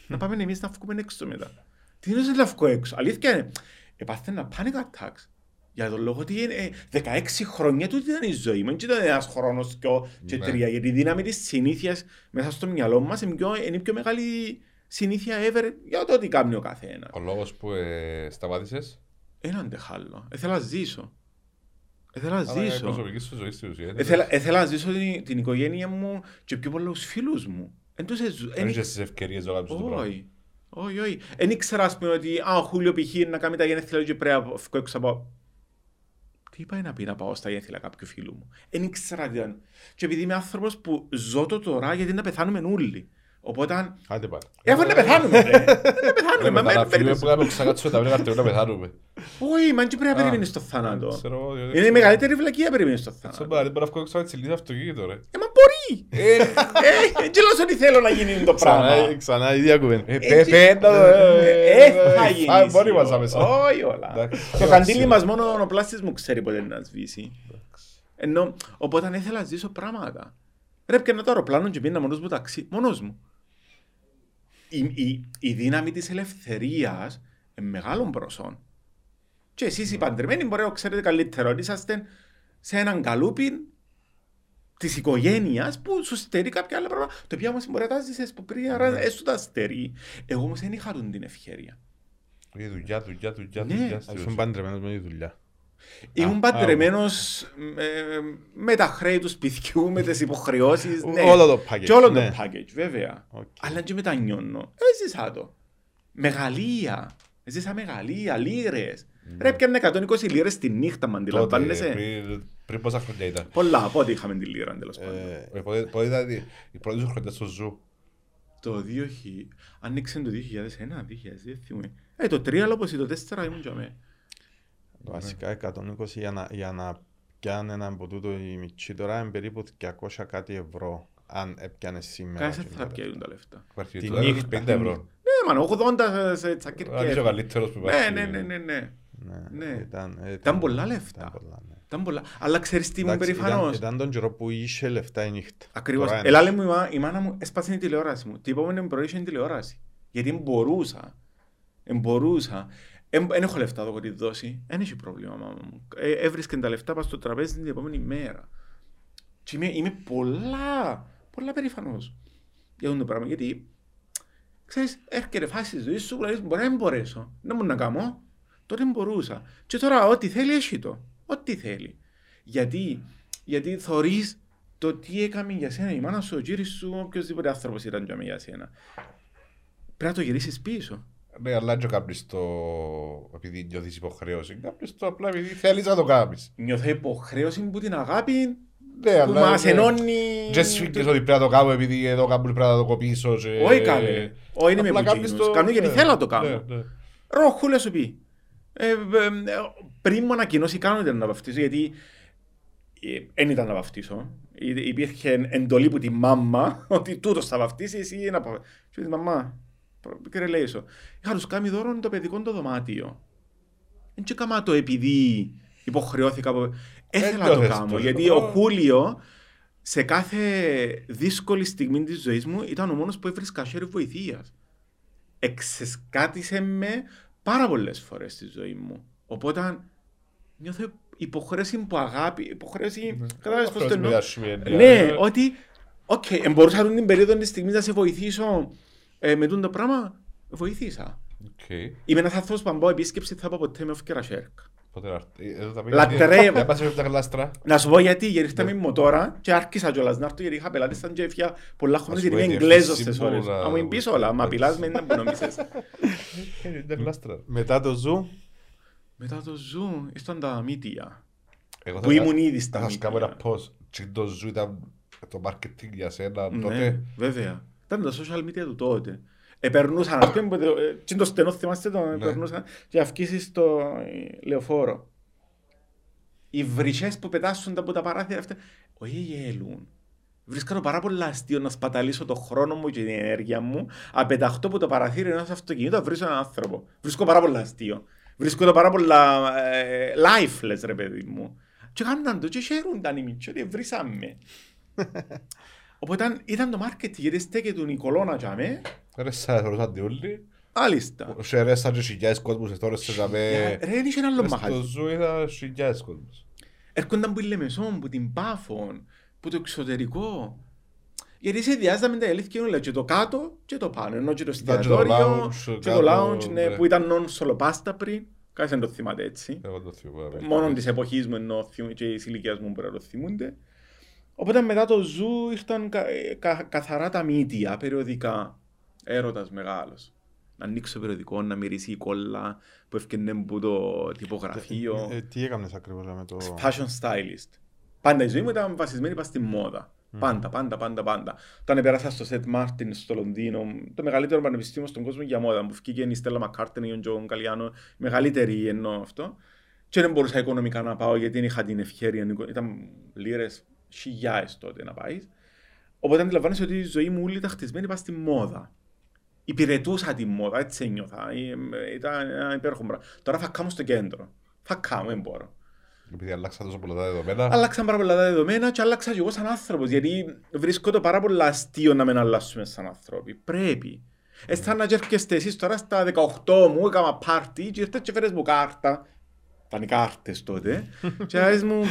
να πάμε εμείς να βγούμε έξω μετά. Τι είναι να βγω έξω; Αλήθεια είναι. Επάθε ένα panic attacks. Για τον λόγο ότι είναι, ε, 16 χρόνια του ήταν η ζωή μου. Δεν ήταν ένας χρόνος και, ο- και Ναι. τρία. Γιατί η δύναμη της συνήθειας μέσα στο μυαλό μας είναι, πιο, είναι η πιο μεγάλη συνήθεια ever για το τι κάνει ο καθένας. Ο λόγος που ε, σταμάτησες; Έναν τεχάλο. Έθελα να ζήσω. Έθελα να Αλλά είναι η ζήσω. προσωπική σου ζωή στην ουσία. Έθελα, έθελα να ζήσω την, την οικογένεια μου και πιο πολλούς φίλους μου. Εν τους εζου- εν Δεν είχες τις ευκαιρίες να κάνεις το πράγμα. όχι. Όχι, όχι. Δεν ήξερα, ας πούμε, ότι α, ο Χούλιο π.χ. να κάνει τα γενέθλια και πρέπει να βγω έξω από... Τι πάει να πει να πάω στα γενέθλια κάποιου φίλου μου; Δεν ήξερα τι ήταν. Και επειδή είμαι άνθρωπος που ζω το τώρα, γιατί να πεθάνουμε όλοι. Οπότε, Άντε πάρε. ε, αφού να πεθάνουμε, ρε. *laughs* Να πεθάνουμε, Ρε, μα μετά, μην φίλοι περιμένεις. που κάνουμε ξακάτσουμε τα βρήκα αρτεού να πεθάνουμε. Όχι, μα δεν πρέπει να Α, περιμένεις το θάνατο. Ξέρω εγώ, διότι- Είναι η μεγαλύτερη βλακία να περιμένεις το Στον θάνατο. παράδειγμα, μπορεί να βγω έξω από τη σελίδα αυτοκίνητο, ρε. Ε, μα μπορεί. Ε, δεν λέω ότι θέλω να γίνει το πράγμα. Ξανά, ξανά η ίδια κουβέντα. Ε, Έτσι. πε- πέντα, Ε, ε, θα ε, γίνει. α, Μόνοι μας άμεσα. Όχι όλα. Εντάξει. Το καντήλι μας μόνο ο πλάστης μου ξέρει πότε να σβήσει. Ενώ, οπότε αν ήθελα να ζήσω πράγματα. Ρε και να το αεροπλάνο και πήγαινα μόνος μου ταξί. Μόνος μου. Η, η, η δύναμη της ελευθερίας είναι μεγάλων προσών. Και εσείς οι παντρεμένοι μπορεί να ξέρετε καλύτερα ότι είσαστε σε έναν καλούπι της οικογένειας που σου στερεί κάποια άλλα πράγματα. Το οποίο όμως μπορεί να τα ζήσεις που πριν, άρα έστω τα στερεί. Εγώ όμως δεν είχα τον την ευκαιρία. Ε, Δουλειά, δουλειά, δουλειά, Ναι. δουλειά. Ας πούμε παντρεμένος με τη δουλειά. Ήμουν α, παντρεμένος με τα χρέη του σπιτιού, με τις υποχρεώσεις. Ναι. Όλο το package, Και όλο ναι. το package, βέβαια. Οκ. Αλλά και μετανιώνω. Έζησα το. Μεγαλεία. Έζησα μεγαλεία, λίρες. Ρε, πιάνε 120 λίρες τη νύχτα, μα Τότε, αντιλαμβάνεσαι. πριν- Πριν πόσα χρόνια ήταν. Πολλά, πότε είχαμε τη λίρα, τέλος πάντων. Ε, Ε, πότε- Πότε ήταν η- η πρώτη σου χρονιά στο ζου; Το 2000, άνοιξε το 2001, 2000, δεν θυμούμαι. Ε, το 3 αλλά όπως το 4 ήμουν για μέ. Βασικά 120 για να, για να πιάνε ένα από τούτο η μητσή τώρα είναι περίπου 200 κάτι ευρώ αν έπιανε σήμερα. Κάνε και θα μετά. πιέζουν τα λεφτά. Υπάρχει Τη τώρα νύχτα. 50 ευρώ. Ναι, μαν, 80 σε Αν είσαι ο τσακίρκες. καλύτερος που Ναι, υπάρχει. ναι, ναι, ναι, ναι. Ναι, Ναι. Ήταν, ε, Ήταν πολλά λεφτά. Ήταν πολλά, ναι. Ήταν πολλά. Αλλά ξέρεις τι ήμουν Εντάξει, ήταν, περήφανος; ήταν τον καιρό που είχε λεφτά η νύχτα. Ακριβώς. Τώρα είναι. Ελά, λέει μου, η μάνα- η μάνα μου έσπασε η τηλεόραση μου. Τι επόμενη πρωί είχε η τηλεόραση. Γιατί μπορούσα. Εν μπορούσα. Δεν έχω λεφτά εδώ να τη δώσει. Δεν έχει πρόβλημα, μάμα μου. Ε, έβρισκε τα λεφτά πάνω στο τραπέζι την επόμενη μέρα. Και είμαι, είμαι πολλά, πολλά περήφανος για αυτό το πράγμα. Γιατί, ξέρεις, έρχεται φάση της ζωής σου που λες, μπορεί να μην μπορέσω. Δεν μου να κάνω. Τότε μπορούσα. Και τώρα ό,τι θέλει έχει το. Ό,τι θέλει. Γιατί, γιατί θωρείς το τι έκαμε για σένα η μάνα σου, ο κύρις σου, οποιοδήποτε άνθρωπος ήταν για μένα για σένα. Πρέπει να το γυρίσεις πίσω. Ναι, αλλά δεν κάνεις το επειδή νιώθεις υποχρέωση. Κάνεις το απλά επειδή θέλεις να το κάνεις. Νιώθω υποχρέωση που την αγάπη Ναι, που αλλά... μας ναι. ενώνει. Και σφίγγεις ότι πρέπει να το κάνω επειδή εδώ κάνω πρέπει να το κοπήσω. και- Όχι καλέ. Όχι είναι με Απλά κάνεις εκείνους. Κάνω γιατί ναι, θέλω να το κάνω. ναι, ναι. Ροχούλα σου πει. Ε, ε, ε, πριν μου ανακοινώσει κάνω ήταν να βαφτίσω γιατί δεν ήταν να βαφτίσω. Ή- Υπήρχε εντολή που τη μάμα *laughs* ότι τούτος θα βαφτίσεις, εσύ να πάω. Και λέει, μαμά, προ- κύριε Λέισο, είχα τους κάνει δώρο το παιδικό το δωμάτιο. Δεν και κάμα το επειδή υποχρεώθηκα από... Έθελα να το νιώθες κάνω, το. γιατί ο Χούλιο σε κάθε δύσκολη στιγμή της ζωής μου ήταν ο μόνος που έβρισκα χέρι βοηθείας. Εξεσκάτησε με πάρα πολλές φορές στη ζωή μου. Οπότε νιώθω υποχρέωση που αγάπη, υποχρέωση... Κατάλαβες πώς το εννοώ; Ναι, ότι, OK, okay, μπορούσα αυτή την περίοδο της στιγμής να σε βοηθήσω ε, με τούτο το πράγμα. Βοηθήσα. Είμαι ένας άνθρωπος που αν πάω επίσκεψη θα πάω ποτέ με όφκερα σέρκ. Λατρεύω. Δεν πας με τα γλάστρα. Να σου πω γιατί, γιατί ήρθαμε με τώρα και άρχισα κιόλας να έρθω γιατί είχα πελάτες σαν και έφυγα πολλά χρόνια Ας γιατί είμαι πούμε, εγγλέζος διευθύνση στις ώρες. που να- Αν μου πεις όλα, μα πειλάς με είναι που νομίζεις. Ε, *laughs* Τα γλάστρα. Μετά το ζου, Μετά το ζου, ήρθαν τα μύτια. Εγώ Που θα- ήμουν ήδη στα Θα σας κάνω ένα μύτια. post. Τι το ζου ήταν το marketing για σένα Ναι, τότε. βέβαια. Ήταν τα social media του τότε. Επερνούσαν, ας πούμε, ε, τι το στενό θυμάστε το, Ναι. επερνούσαν και αυκήσεις στο ε, λεωφόρο. Οι βρυσές που πετάσσονται από τα παράθυρα αυτά, όχι γέλουν. Βρίσκα το πάρα πολύ αστείο να σπαταλήσω το χρόνο μου και την ενέργεια μου, να πεταχτώ από το παραθύρι ενός αυτοκινήτου, να βρίσκω έναν άνθρωπο. Βρίσκω πάρα πολύ αστείο. Βρίσκω το πάρα πολλά ε, lifeless, ρε παιδί μου. Και κάνουν το και χαίρονταν οι μητσοί ότι βρήσαμε. *laughs* Οπότε ήταν- ήταν το marketing, γιατί στέκεται ο Νικολώνα για με, Ρε σας ρωτάτε όλοι. άλιστα. Σε ρε σαν και χιλιάδες κόσμους τώρα σε ζαμε. Ε, Ρε, δεν είχε ένα άλλο Μες μαχαζί. Στο ζου είδα χιλιάδες κόσμους. Έρχονταν που η Λεμεσόν, που την Πάφων, που το εξωτερικό. Γιατί συνδυάζαμε τα αλήθεια όλα, και το κάτω και το πάνω. Ενώ και το Ήταν και το εστιατόριο, lounge, και το κάτω, lounge, ναι, ναι. που ήταν non σολοπάστα πριν. Κάτι δεν το θυμάται έτσι. Εγώ το θυμάμαι. Μόνο της εποχής μου ενώ θυμ- και τη ηλικία μου μπορεί να το θυμούνται. Οπότε μετά το ζου ήρθαν κα- ε, κα- καθαρά τα μύτια, περιοδικά. Έρωτας μεγάλος. Να ανοίξω περιοδικό, να μυρίσει η κόλλα που έφτιανε από το τυπογραφείο. ε, τι έκανες ακριβώς με το... Fashion stylist. Πάντα η ζωή μου ήταν βασισμένη πάνω στη μόδα. Πάντα, πάντα, πάντα, πάντα. Όταν πέρασα στο St. Martin στο Λονδίνο, το μεγαλύτερο πανεπιστήμιο στον κόσμο για μόδα, που βγήκε η Στέλλα Μακάρτνεϊ ή ο Τζον Γκαλιάνο, μεγαλύτερη εννοώ αυτό. Και δεν μπορούσα οικονομικά να πάω γιατί δεν είχα την ευχέρεια. Ήταν λίρες χιλιάδες τότε να πάεις. Οπότε αντιλαμβάνεσαι ότι η ζωή μου όλη ήταν χτισμένη πάνω στη μόδα. Υπηρετούσα τη μόδα, έτσι ένιωθα. Ε, Ήταν ένα υπέροχο πράγμα. Τώρα θα κάνω στο κέντρο. Θα κάνω, δεν μπορώ. Επειδή αλλάξα τόσο πολλά τα δεδομένα. Άλλαξαν πάρα πολλά τα δεδομένα και άλλαξα και εγώ σαν άνθρωπος, γιατί βρίσκω το πάρα πολύ αστείο να μην αλλάσσουμε σαν άνθρωποι. Πρέπει. Αισθάνα και έρχεστε εσείς τώρα στα 18 μου, έκανα πάρτι και ήρθες και φέρες μου κάρτα. Ήταν οι κάρτες τότε. *laughs* και λες μου,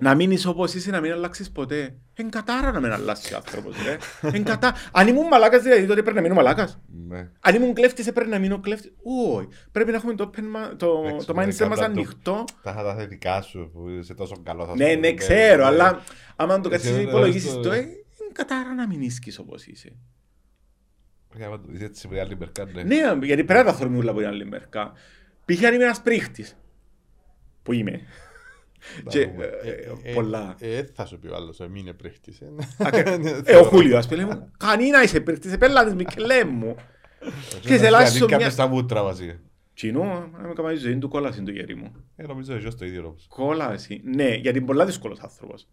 να μείνεις όπως είσαι, να μην αλλάξεις ποτέ. Εν κατάρα να μην αλλάξει ο άνθρωπος, ρε. Εν κατά... Αν ήμουν μαλάκας, δηλαδή τότε πρέπει να μείνω μαλάκας. Ναι. Αν ήμουν κλέφτης, πρέπει να μείνω κλέφτης. Όχι. Πρέπει να έχουμε το, open ma- το, Εντάξει, το μερικά mindset μας πάντα το- ανοιχτό. Τα είχα τα θετικά σου που είσαι τόσο καλό. θα Ναι, σου πω. ναι, ξέρω, ναι. αλλά άμα το Εσύ κάτσεις δεν υπολογίσεις το- το, ε, είναι κατάρα να μην ίσκεις όπως είσαι. Για να το δεις έτσι με άλλη μερικά, ναι. Ναι, γιατί πρέπει να τα θέλουμε όλα από την άλλη μερικά. Π.χ. αν είμαι ένας πρίχτης, που είμαι, πολλά. Ε, θα σου πει ο άλλος, ε, μην είναι πρίχτης. ε. Ε, ο Χούλιο, ας πούμε, μου, κανίνα είσαι πρίχτης, επέλατες Μικελέ μου. Και σε λάσσω Δηλαδή, μια... Κάποιες τα μούτρα μαζί. Κοινό, να με καμάζει ζωή του κόλαση το γέρι μου. Ε, νομίζω ότι το ίδιο όμως. Κόλαση. Ναι, γιατί είναι πολλά δύσκολος άνθρωπος.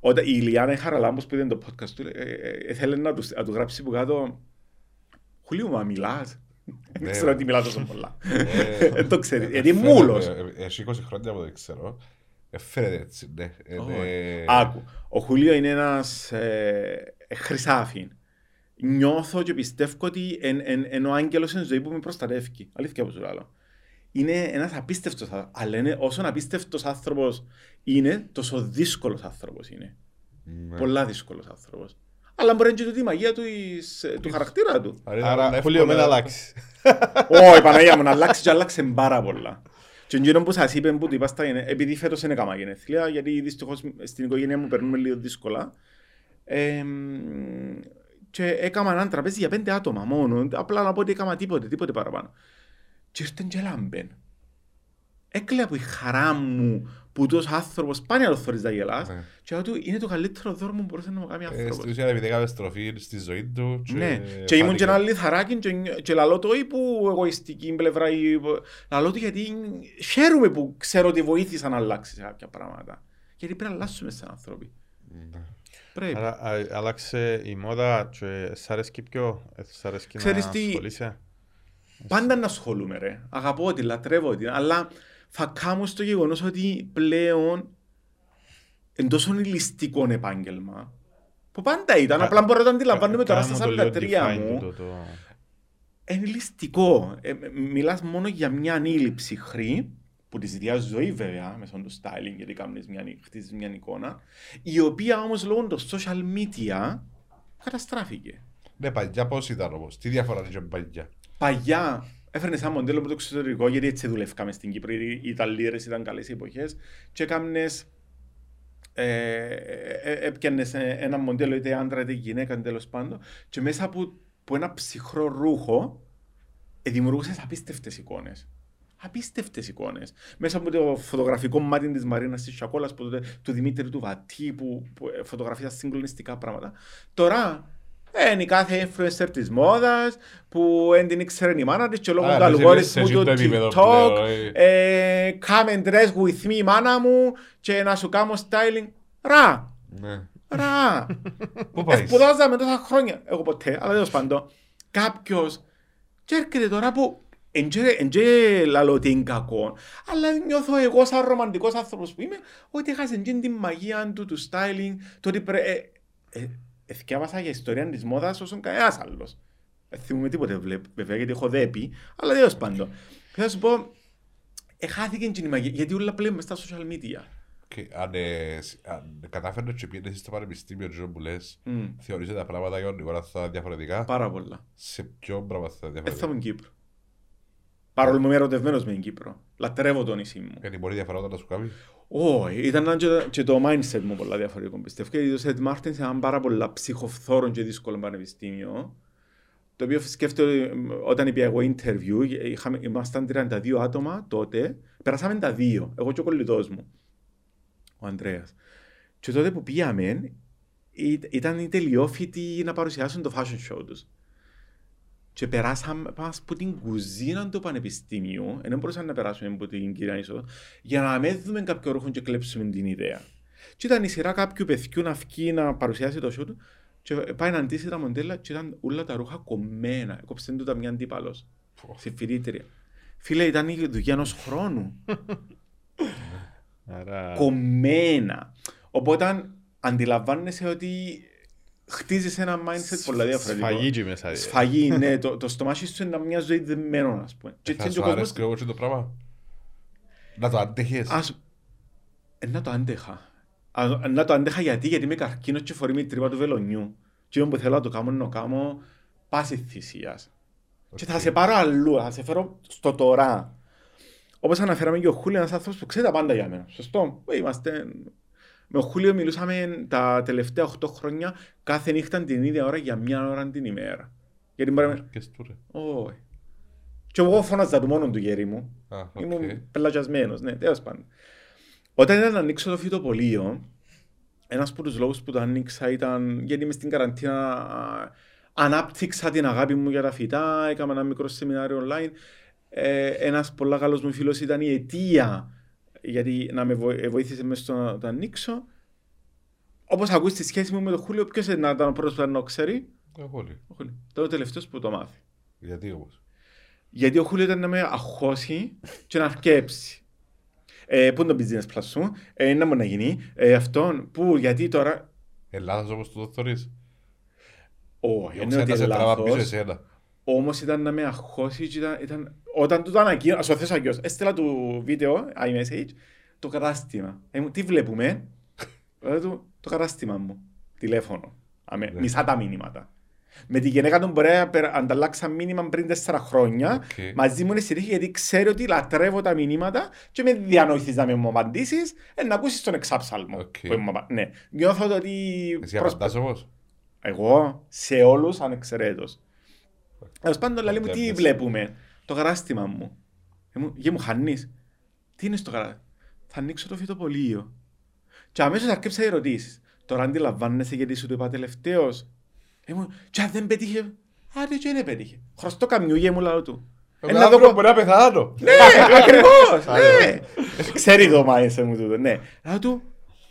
Όταν η Ιλιάνα η Χαραλάμπος που είδε το podcast του, ε, ε, ε, θέλει να του, να του γράψει που κάτω Χουλίου, μα μιλάς. Δεν Ναι. ξέρω ότι μιλά τόσο πολλά. Ε, Δεν το ξέρει. ε, Γιατί ε, είναι φαίνεται, μούλος. ε, ε, Έχει 20 χρόνια που δεν ξέρω. Ε, Φαίνεται έτσι, ναι. Ε, Όχι. ναι. Άκου. Ο Χουλίο είναι ένας ε, ε, χρυσάφιν. Νιώθω και πιστεύω ότι εν, εν, εν ο άγγελος είναι ζωή που με προστατεύει. Αλήθεια όπως σου λέω. Είναι ένας απίστευτος άνθρωπος. Αλλά είναι, όσο απίστευτος άνθρωπος είναι, τόσο δύσκολος άνθρωπος είναι. Ναι. Πολλά δύσκολος άνθρωπος. Αλλά μπορεί να είναι και τούτη η μαγεία του, εις- ε, του χαρακτήρα του. Άρα, Χούλιο, μην αλλάξεις. Όχι, Παναγία μου, να αλλάξει και αλλάξε πάρα πολλά. Και εκείνο που σας είπε που του είπα στα γενε- επειδή φέτος είναι κάμα γενέθλια, γιατί δυστυχώς στην οικογένεια μου περνούμε λίγο δύσκολα. εμ, και έκανα έναν τραπέζι για πέντε άτομα μόνο, απλά να πω ότι έκανα τίποτε, τίποτε παραπάνω. Και ήρθαν και λάμπεν. Έκλαια από η χαρά μου που τόσο άνθρωπος πάνε να το θωρείς να γελάς Ναι. και λέω του είναι το καλύτερο δώρο που μπορούσε να μου κάνει Ε, άνθρωπος. Στην ουσία επειδή έκαμε στροφή στη ζωή του. Ναι, και ήμουν και ένα λιθαράκι και, και λαλώ το ή που εγωιστική πλευρά ή που- λαλώ το γιατί χαίρομαι που ξέρω ότι βοήθησα να αλλάξει σε κάποια πράγματα. Γιατί πρέπει να αλλάσουμε σαν άνθρωποι. Πρέπει. Άρα α- άλλαξε η μόδα και σ' αρέσκει πιο, ε, σ' αρέσκει να Ξέρεις τι- ασχολείσαι; Πάντα να ασχολούμαι ρε. Αγαπώ την, λατρεύω την. Αλλά φακά μου στο γεγονός ότι πλέον εν τόσο ληστικό επάγγελμα που πάντα ήταν, απλά μπορώ να το αντιλαμβάνομαι τώρα Κάνε στα μου το λίγο 43 define μου. τούτο το- Είναι ληστικό. Ε, ε, μιλάς μόνο για μια ανήλυψη χρή, που της ζητιάς ζωή βέβαια, μέσω του styling, γιατί κάνεις μια, χτίζεις μια εικόνα, η οποία όμως λόγω των social media καταστράφηκε. Ναι, παλιά πώς ήταν όμως. Τι διαφορά είχε με παλιά. Παλιά έφερνε σαν μοντέλο από το εξωτερικό, γιατί έτσι δουλεύκαμε στην Κύπρο. Οι Ιταλίδε ήταν καλές εποχές. Και έκαμνες. Ε, ε, έπιανες ε, ένα μοντέλο είτε άντρα είτε γυναίκα τέλος πάντων και μέσα από, από ένα ψυχρό ρούχο ε, δημιουργούσες απίστευτες εικόνες. Απίστευτες εικόνες. Μέσα από το φωτογραφικό μάτι της Μαρίνας της Σακόλας, που, τότε- του Δημήτρη του Βατή, που, που ε, φωτογραφία συγκλονιστικά πράγματα. Τώρα, ε, είναι η κάθε influencer της μόδας, που δεν την ήξερε η μάνα της και λόγω Α, του εμείς αλγόριθμου είμαστε σε του αυτό το επίπεδο TikTok, πλέον, ε. ε, come and dress with me μάνα μου και να σου κάνω styling. Ρα! Ναι. Ρα! *laughs* Πού πάεις; Σπουδάζαμε τόσα χρόνια. Εγώ ποτέ, αλλά τέλος πάντων. Κάποιος και έρχεται τώρα που εν και- εν και λαλώ ότι είναι κακό, αλλά νιώθω εγώ σαν ρομαντικός άνθρωπος που είμαι, ότι έχασε και την μαγεία του, του styling, το ότι πρέ... Ε, ε, εθιάβασα για ιστορία της μόδας όσον κανένας άλλος. Δεν θυμούμαι τίποτε βλέ- βέβαια γιατί έχω δέπει, αλλά τέλος πάντων. Θα σου πω, εχάθηκε και η μαγεία, γιατί όλα πλέον μες στα social media. Και Αν ε, σ- αν κατάφερνες και πήγαινες στο πανεπιστήμιο τζο που λες, Μμ, θεωρείς ότι τα πράγματα για τον Νικόλα θα είναι διαφορετικά. Πάρα πολλά. Σε ποιο πράγμα θα είναι Δεν θα διαφορετικά; ήμουν Κύπρο. Παρόλο που είμαι ερωτευμένος με την Κύπρο. Λατρεύω το νησί μου. Γιατί μπορεί διαφορά όταν να σου κάνει. Όχι, ήταν και, και το mindset μου πολλά διαφορετικό πιστεύω. Και το Σετ Μάρτιν σε ένα πάρα πολλά ψυχοφθόρο και δύσκολο πανεπιστήμιο. Το οποίο σκέφτομαι ε, όταν είπα εγώ interview, είχαμε, ήμασταν 32 άτομα τότε, περάσαμε τα δύο, εγώ και ο κολλητός μου, ο Ανδρέας. Και τότε που πήγαμε, ή- ήταν οι τελειόφοιτοι να παρουσιάσουν το fashion show τους. Και περάσαμε μας από την κουζίνα του πανεπιστήμιου, ενώ μπορούσαμε να περάσουμε από την κυρία είσοδο, για να μην δούμε κάποιο ρούχο και κλέψουμε την ιδέα. Και ήταν η σειρά κάποιου παιδιού να βγει να παρουσιάσει το show του και πάει να αντίσει τα μοντέλα και ήταν όλα τα ρούχα κομμένα. Έκοψε του τα μια αντίπαλος, στη φοιτήτρια. Φίλε, ήταν η δουλειά ενός χρόνου. *laughs* Άρα, κομμένα. Οπότε αντιλαμβάνεσαι ότι χτίζεις ένα mindset πολλά διαφορετικό. σφαγή και μέσα. ε. Σφαγή, ναι. Το, το στομάχι σου είναι μια ζωή δεμένο, ας πούμε. Και Θα έτσι σου είναι και ο αρέσει κόσμος... και εγώ το πράγμα. Να το αντέχεις. Ας... Ε, να το άντεχα. Α, να το άντεχα γιατί, γιατί είμαι καρκίνος και φορεί με τρύπα του βελονιού. Και εγώ που θέλω να το κάνω, να το κάνω πάση θυσίας. Και θα σε πάρω αλλού, θα σε φέρω στο τώρα. Όπως αναφέραμε και ο Χούλιο, ένας άνθρωπος που ξέρει τα πάντα για μένα. Σωστό. Ε, Είμαστε... Με ο Χούλιο μιλούσαμε τα τελευταία 8 χρόνια κάθε νύχτα την ίδια ώρα για μια ώρα την ημέρα. Γιατί μπορεί να... Και στου, ρε. Όχι. Και εγώ φώναζα του μόνο του γέρι μου. Α, οκ. Ήμουν πελαγιασμένος, ναι, τέλος πάντων. Όταν ήταν να ανοίξω το φυτοπωλείο, ένας από τους λόγους που το άνοιξα ήταν γιατί είμαι στην καραντίνα α, ανάπτυξα την αγάπη μου για τα φυτά, έκανα ένα μικρό σεμινάριο online. Ε, ένας πολύ καλός μου φίλος ήταν η αιτία γιατί να με βοη- ε, βοήθησε μέσα στο να το ανοίξω. Όπως ακούεις τη σχέση μου με τον Χούλιο, ποιος είναι να ήταν ο πρώτος που να το ξέρει. Εγώ όλοι. Ο Χούλιο. Τώρα ο τελευταίος που το μάθει. Γιατί όμως; Γιατί ο Χούλιο ήταν να με αχώσει και να αρκέψει. Ε, πού είναι το business plus σου, ε, να μου να γίνει. Ε, αυτόν που, γιατί τώρα; Ελλάδας όμως το θωρείς. Όχι, Εγώ είναι ότι ξέρω να σε τραβά πίσω λάθος. εσένα. Όμως ήταν να με αχώσει και ήταν, ήταν, όταν του το ανακοίνω, ας το θέσω αγιώς, έστειλα του βίντεο, iMessage, το κατάστημα. Ε, μου, τι βλέπουμε, Λέω του, το κατάστημα μου, τηλέφωνο, Αμέ, Ναι. μισώ τα μηνύματα. Με τη γυναίκα του μπορεί να περα- ανταλλάξα μήνυμα πριν τέσσερα χρόνια. Οκ. Μαζί μου είναι στη τύχη γιατί ξέρει ότι λατρεύω τα μηνύματα και με διανοηθείς να μου απαντήσεις ε, να ακούσεις τον εξάψαλμο. Οκ. που μου απα- Ναι. Νιώθω ότι... Εσύ προσ- απαντάς όμως; Εγώ σε όλους ανεξαιρέτως. Τέλος πάντων, λέει μου, τι Απαντάς. βλέπουμε; Το κατάστημα μου. Ε, μου- Γε μου χανείς. Τι είναι στο κατάστημα. Θα ανοίξω το φυτοπολείο. Και αμέσως αρκέψα οι ερωτήσεις. Τώρα αντιλαμβάνεσαι γιατί σου το είπα τελευταίος. Ε, μου, και αν δεν πέτυχε. Άντε και δεν πέτυχε. Χρωστό καμιούγε μου λαό του. Ε, Εγώ να το αύριο πω- μπορεί να πεθάνω. ναι, *laughs* ακριβώς, ναι. Ξέρει το mindset μου τούτο, ναι. Λέω του,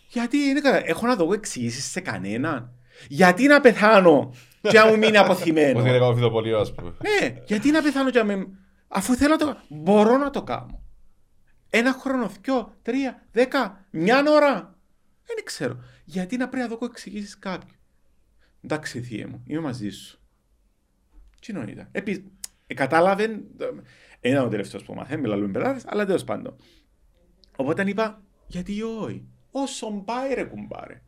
Γιατί είναι κατα... έχω να δω εξηγήσεις σε κανέναν. Γιατί να πεθάνω και να μου μείνει αποθυμένο; Ότι είναι κάνω φυτοπολείο, ας πούμε. Ναι, γιατί να πεθάνω και να με... Αφού θέλω να το κάνω. Μπορώ να το κάνω. Ένα χρόνο, δυο, τρία, δέκα, μια ώρα. Δεν ξέρω. Γιατί να πρέπει να δω εξηγήσεις κάποιου. Εντάξει, θεία μου, είμαι μαζί σου. Τι νοήτα. Επί... Ε, κατάλαβε. Δεν ήταν ο τελευταίο που μάθαμε, μιλάμε πελάτες, αλλά τέλος πάντων. Οπότε είπα, γιατί όχι. Όσο πάει ρε κουμπάρε.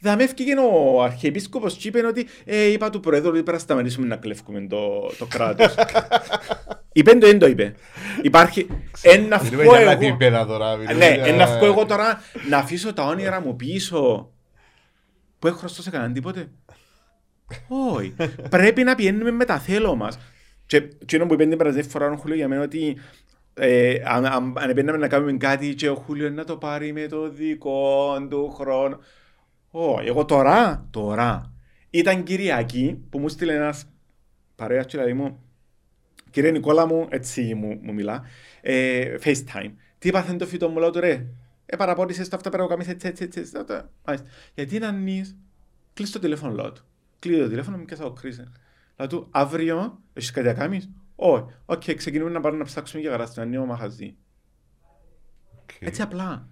Θα με έφυγε ο Αρχιεπίσκοπος και είπε ότι ε, είπα του Προέδρου ότι πρέπει να σταματήσουμε να κλέφουμε το, το κράτος. *laughs* είπε το, δεν το είπε. Υπάρχει ένα Δεν φκό είπε για κάτι εγώ. πέρα τώρα. μιλούμε Ναι, για- ένα φκό εγώ τώρα να αφήσω τα όνειρα μου πίσω που έχω χρωστό σε κανέναν τίποτε; Όχι. Πρέπει να πηγαίνουμε με τα θέλω μας. Και εκείνο που είπε την περασμένη φορά ο Χούλιο για μένα ότι ε, αν, αν, αν επέναμε να κάνουμε κάτι και ο Χούλιος να το πάρει με το δικό του χρόνο. Όχι, εγώ τώρα, τώρα. Ήταν Κυριακή που μου στείλε ένας παρέας και λέει μου Κύριε Νικόλα μου, έτσι μου, μου μιλά, ε, FaceTime. Τι πάθεν το φυτό μου, λέω του ρε. Ε, παραπότισες το αυτά πρέπει να κάνεις έτσι, έτσι, έτσι. έτσι, αυτό. Μάλιστα. Γιατί να ανοίγεις, κλείς το τηλέφωνο, λέω του. Κλείνει το τηλέφωνο, μου και θα το κρίσει. Λέω του, αύριο, έχεις κάτι να κάνεις; Όχι. Οκ, ξεκινούμε να πάμε να ψάξουμε για κατάστημα, ανοίγω μαγαζί. Οκ. Έτσι απλά.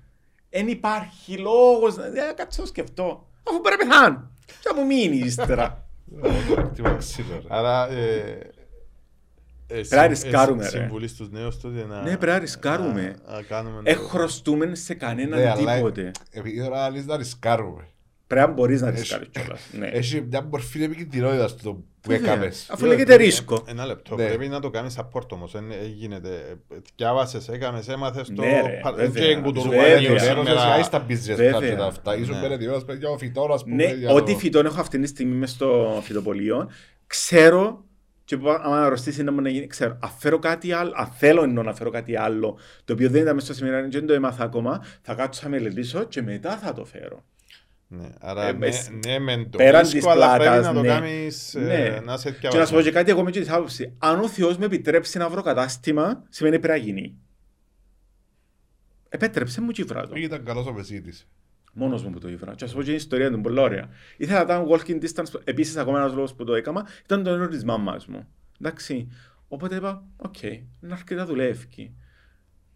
Δεν υπάρχει λόγος να να κάτσω να σκεφτώ. Αφού πρέπει να πεθάνω. Τι θα μου μείνει ύστερα. Ε, το κτήμα ξύλο, ρε. Άρα, ε, ε, να ρισκάρουμε, ε, ρε. Συμβουλή στους νέους τότε να... Ναι, πρέπει να ρισκάρουμε. να- να κάνουμε Ε, το- χρωστούμε σε Ναι, κανέναν αλλά τίποτε. επειδή τώρα αλήθεια να ρισκάρουμε. Πρέπει να μπορείς να Έχει- ρισκάρεις κιόλας. *laughs* Ναι. Έχει μια μορφή επικινδυνότητας στο που Βέβαια. έκαμες. Αφού Ναι, λέγεται πρέπει- ρίσκο. Ένα λεπτό. Ναι. Πρέπει να το κάνεις support όμως. Δεν γίνεται. ε, Διάβασες, έκαμες, έμαθες το... Ναι, ρε, πα- βέβαια. και κουτουρού Βέβαια. παραδείγμα Βέβαια. σήμερα. Σήμερα στα business Βέβαια. cards και τα αυτά. Ήσουν Ναι. περαιτημένος για ο φυτό, ας πούμε. Ναι, για ό,τι το- φυτόν έχω αυτή τη στιγμή μες στο φυτοπολείο, ξέρω και που άμα αρρωστήσει να μου να γίνει, ξέρω, αν φέρω κάτι άλλο, αν θέλω εννοώ να φέρω κάτι άλλο, το οποίο δεν ήταν μέσα στο σεμινάριο και δεν το έμαθα ακόμα, θα κάτσω να μελετήσω και μετά θα το φέρω. Ναι, άρα Ε, ναι, μες- ναι, μεν το πέραν ρίσκο, της αλλά πρέπει πλάτας, να το ναι. κάνεις, ε, Ναι. να σε Και να σου πω και κάτι, εγώ είμαι και της άποψη. Αν ο Θεός με επιτρέψει να βρω κατάστημα, σημαίνει πρέπει να γίνει. Επέτρεψε μου και ήβρα το. Ήταν καλός ο μεσίτης. Μόνος μου που το ήβρα. Και ας πω και η ιστορία του, πολύ ωραία. Ήθελα να κάνω walking distance, επίσης ακόμα ένας λόγος που το έκανα, ήταν το όνειρο της μάμας μου. Εντάξει. Οπότε είπα, οκ, είναι αρκετά δουλεύει.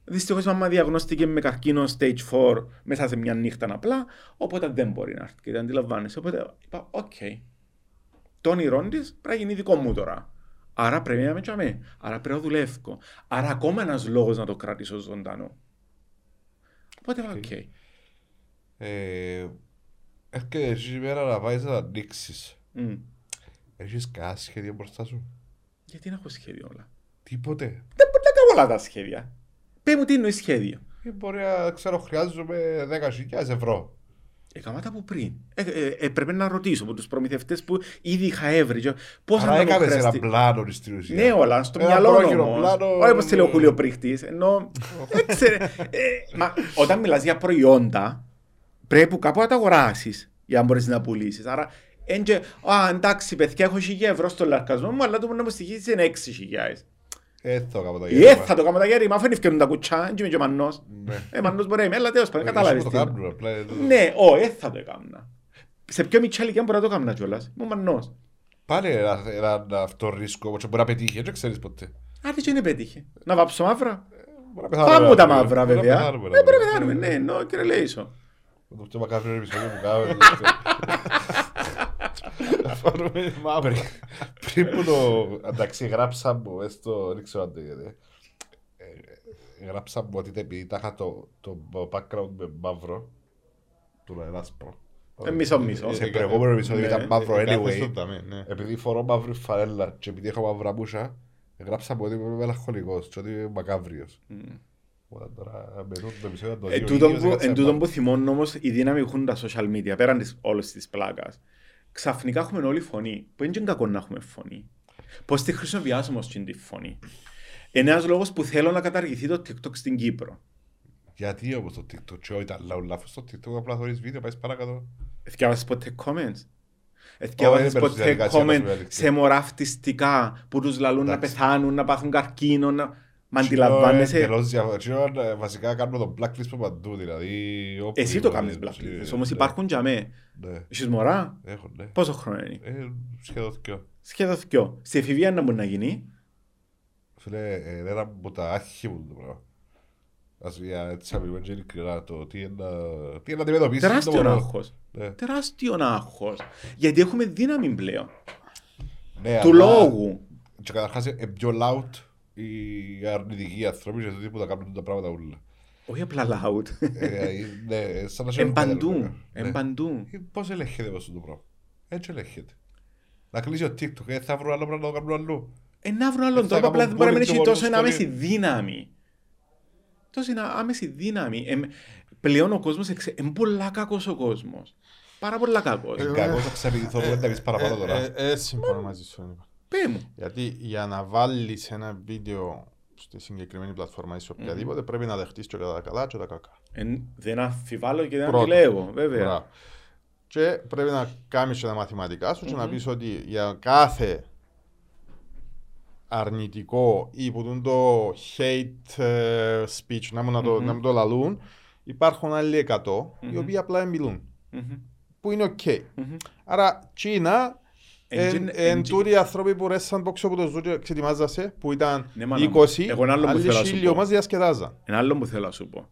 Δυστυχώς η μαμά διαγνώστηκε με καρκίνο stage 4 μέσα σε μια νύχτα απλά, οπότε δεν μπορεί να έρθει και δεν αντιλαμβάνεσαι. Οπότε είπα, οκ, το όνειρό της πρέπει να γίνει δικό μου τώρα. Άρα πρέπει να με τσαμέ. Άρα πρέπει να δουλεύω. Άρα ακόμα ένας λόγος να το κρατήσω ζωντανό. Οπότε είπα, οκ. Ε, Έρχεται εσύ η μέρα να πάεις να τα ανοίξεις. Μμ. Έχεις κανένα σχέδιο μπροστά σου; Γιατί να έχω σχέδιο όλα; Τίποτε. Δεν μπορεί να κάνω όλα τα σχέδια. Πες μου τι εννοείς σχέδιο; Ε, Μπορεί να ξέρω χρειάζομαι 10.000 ευρώ. Έκανα τα από πριν. Ε, ε, ε, πρέπει να ρωτήσω από τους προμηθευτές που ήδη είχα έβρει. Πώς Άρα θα μου έκαμες ένα χρειαστεί. πλάνο στην ουσία. Ναι, όλα στο Ένα μυαλό πρόχειρο όμως. πλάνο. Όχι όπω λέει ο Χούλιο Πρίχτης. Ενώ. *laughs* έξερε. Ε, μα όταν μιλάς για προϊόντα, πρέπει κάπου να τα αγοράσεις για να μπορείς να πουλήσεις. Άρα, εν και, α, εντάξει, παιδιά, έχω 1000 ευρώ στο λαρκασμό μου, αλλά το μπορεί να μου στοιχήσει είναι 6.000. Ε, θα κάνω τα Ε, γέρμα. θα το κάνω τα γέρι, μα αφού είναι ευκαιρούν τα κουτσά, δεν είμαι και ο μannός. Ναι. Ε, μannός μπορεί να είμαι, αλλά τέλος πάντων, Εσύ κατάλαβες που τι. το εννοώ. κάνουν, απλά, ε, το- Ναι, όχι, δεν θα το έκανα. Σε πιο μικρή ηλικία μπορεί να το έκανα κιόλας. Είμαι ο μannός. Πάλι ένα, ένα αυτό ρίσκο, όπως μπορεί να πετύχει, δεν ξέρεις ποτέ. Άντε και είναι πέτυχε. Να βάψω μαύρα. Μπορεί να πεθάνουμε Πάμε μου τα αύριο. μαύρα Μπορεί να βέβαια. πεθάνουμε, Ναι, μπορεί να ρε. πεθάνουμε, ναι, εννοώ κύριε Λέησο. Το πιο μακάβριο επεισόδιο που κάνουμε. Δεν ξέρω. Πάρουμε μαύρη. Πριν που το. Εντάξει, γράψα μου, μες στο. Δεν ξέρω αν το είδατε. Ε, Γράψα μου ότι επειδή τα είχα το, το background με μαύρο. Του να είναι άσπρο. Ε, μισό, μισό. Σε προηγούμενο επεισόδιο Ναι, ήταν μαύρο Κάθε anyway. στο ταμείο, ναι. Επειδή φορώ μαύρη φανέλα και επειδή έχω μαύρα μούσα, γράψα μου ότι είμαι μελαγχολικός και ότι είμαι μακάβριος. Οπότε τώρα με τούτο το επεισόδιο το Εν δύο τούτον γύρω, που- έκατσα Εν τούτον να που θυμώνω όμως η δύναμη που έχουν τα social media, πέραν της όλης της πλάκας, ξαφνικά έχουμε όλη φωνή, που είναι και κακό να έχουμε φωνή. Πώς τη χρησιμοποιάσουμε ως την τη φωνή. Είναι ένας λόγος που θέλω να καταργηθεί το TikTok στην Κύπρο. Γιατί όμως το TikTok και όχι, ήταν λαού λάθος στο TikTok, απλά θωρείς βίντεο, πάεις παρακάτω. Εθιάβασες ποτέ comments; δεν Εθιάβασες μπαίνω στη ποτέ διαδικασία να σου comment διαλέξει. σε μωρά φτιστικά που τους λαλούν να Εντάξει. πεθάνουν, να πάθουν καρκίνο. Να... Μα αντιλαμβάνεσαι, Εντελώς διαφορετικό. Εκείνο, ε, Βασικά κάνουμε τον blacklist από παντού, δηλαδή... όπου εσύ το είναι, κάνεις ε, blacklist, όμως ναι, υπάρχουν για μέ. Ναι, Έχεις μωρά, έχω, ναι. πόσο χρόνο είναι; Ε, Σχεδόν δυο. Σχεδόν δυο. Στη εφηβεία να μπορεί να γίνει; Φίλε, ε, είναι ένα από τα άρχη μου το πράγμα. Ας για έτσι να μιλούμε και ειλικρινά το τι είναι να- τι είναι να αντιμετωπίσεις το Τεράστιο μωρό. άγχος. Ναι. Τεράστιο άγχος. Γιατί έχουμε δύναμη πλέον. Ναι, Του αλλά- λόγου. Και καταρχάς είναι πιο loud οι αρνητικοί άνθρωποι και τούτοι που τα κάνουν τα πράγματα όλα. Όχι απλά loud. Ε, Ναι, σαν να σε Εν έχουν παντού. κατέλαβα. Εν Ναι. παντού. Ε, Πώς ελέγχεται αυτό το πράγμα; Έτσι ελέγχεται. Να κλείσει ο TikTok, ε, θα βρουν άλλο πράγμα να το κάνουν αλλού. Ε, να βρουν άλλον Ε, θα τρόπο, απλά δεν μπορεί να μην κάνουν έχει bullying τόσο στο άμεση σχολείο. δύναμη. Τόσο είναι άμεση δύναμη. Ε, πλέον ο κόσμος είναι πολλά κακός ο κόσμος. Πάρα πολλά κακός. Ε, Κακώς θα ξεπηδιθώ να πεις παραπάνω τώρα. Ε, ε, ε, συμφωνώ μαζί σου. Νίκο. Πέ μου. Γιατί για να βάλεις ένα βίντεο στη συγκεκριμένη πλατφόρμα ή σε οποιαδήποτε πρέπει να δεχτείς και τα καλά και τα κακά. Ε, δεν αφιβάλλω και δεν Πρώτο. αντιλέγω, βέβαια. Μπράβο. Και πρέπει να κάνεις και τα μαθηματικά σου και να πεις ότι για κάθε αρνητικό ή που δουν το hate ε, speech, να μου, να, το, να μου το λαλούν, υπάρχουν άλλοι 100 οι οποίοι απλά μιλούν. Μμμ. Που είναι οκ. Μμμ. Άρα, Κίνα, Εν- εν, εν- εν τούτοι οι άνθρωποι που ρέσαν πόξο από το ζούγιο και ξετοιμάζασαι, που ήταν Ναι, μάνα μου. 20, Εγώ ένα άλλο που άλλοι θέλω να σου χίλιοι πω. όμως διασκεδάζαν. Ένα άλλο που θέλω να σου πω.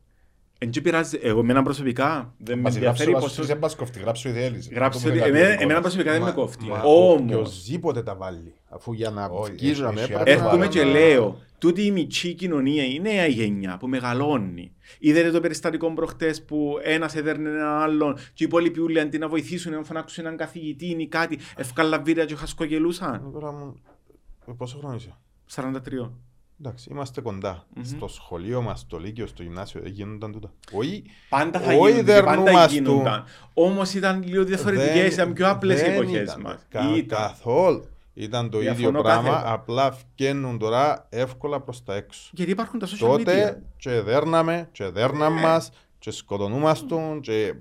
Εν και πειράζει, εγώ εμένα προσωπικά δεν με Μας ενδιαφέρει γράψω, πόσο... μας δεν μας κοφτεί, γράψω η θέληση. Γράψε Αυτό ότι που είναι εμένα, κακό. εμένα προσωπικά δεν με Μα- κόφτει. μα Όμως, Οποιοςδήποτε τα βάλει. Αφού για να Όχι, βγίζαμε έχει πρέπει έρχομαι να... και λέω, τούτη η μητσή κοινωνία, η νέα γενιά που μεγαλώνει. Είδατε το περιστατικό προχτές που ένας έδερνε έναν άλλον και οι υπόλοιποι ούλοι αντί να βοηθήσουν να φωνάξουν έναν καθηγητή ή κάτι, ευκάλα βίντεο και χασκογελούσαν. Τώρα μου- ε, Πόσο χρόνο είσαι; 43. Εντάξει, είμαστε κοντά. Μμμ. Στο σχολείο μας, στο λύκειο, στο γυμνάσιο, δεν γίνονταν τούτα. Όχι, Πάντα θα Όχι, γίνονται, και πάντα δερνούμαστε. γίνονταν. Όμως ήταν λίγο διαφορετικές, δεν- ήταν πιο απλές οι δεν εποχές ήταν. μας. Κα- Ήταν. Καθόλου. Ήταν το Διαφωνώ ίδιο πράγμα, κάθετα. απλά βγαίνουν τώρα εύκολα προς τα έξω. Γιατί υπάρχουν τα social Τότε media. και δέρναμε, και δέρναν Ναι. μας, και σκοτωνούμαστον, και...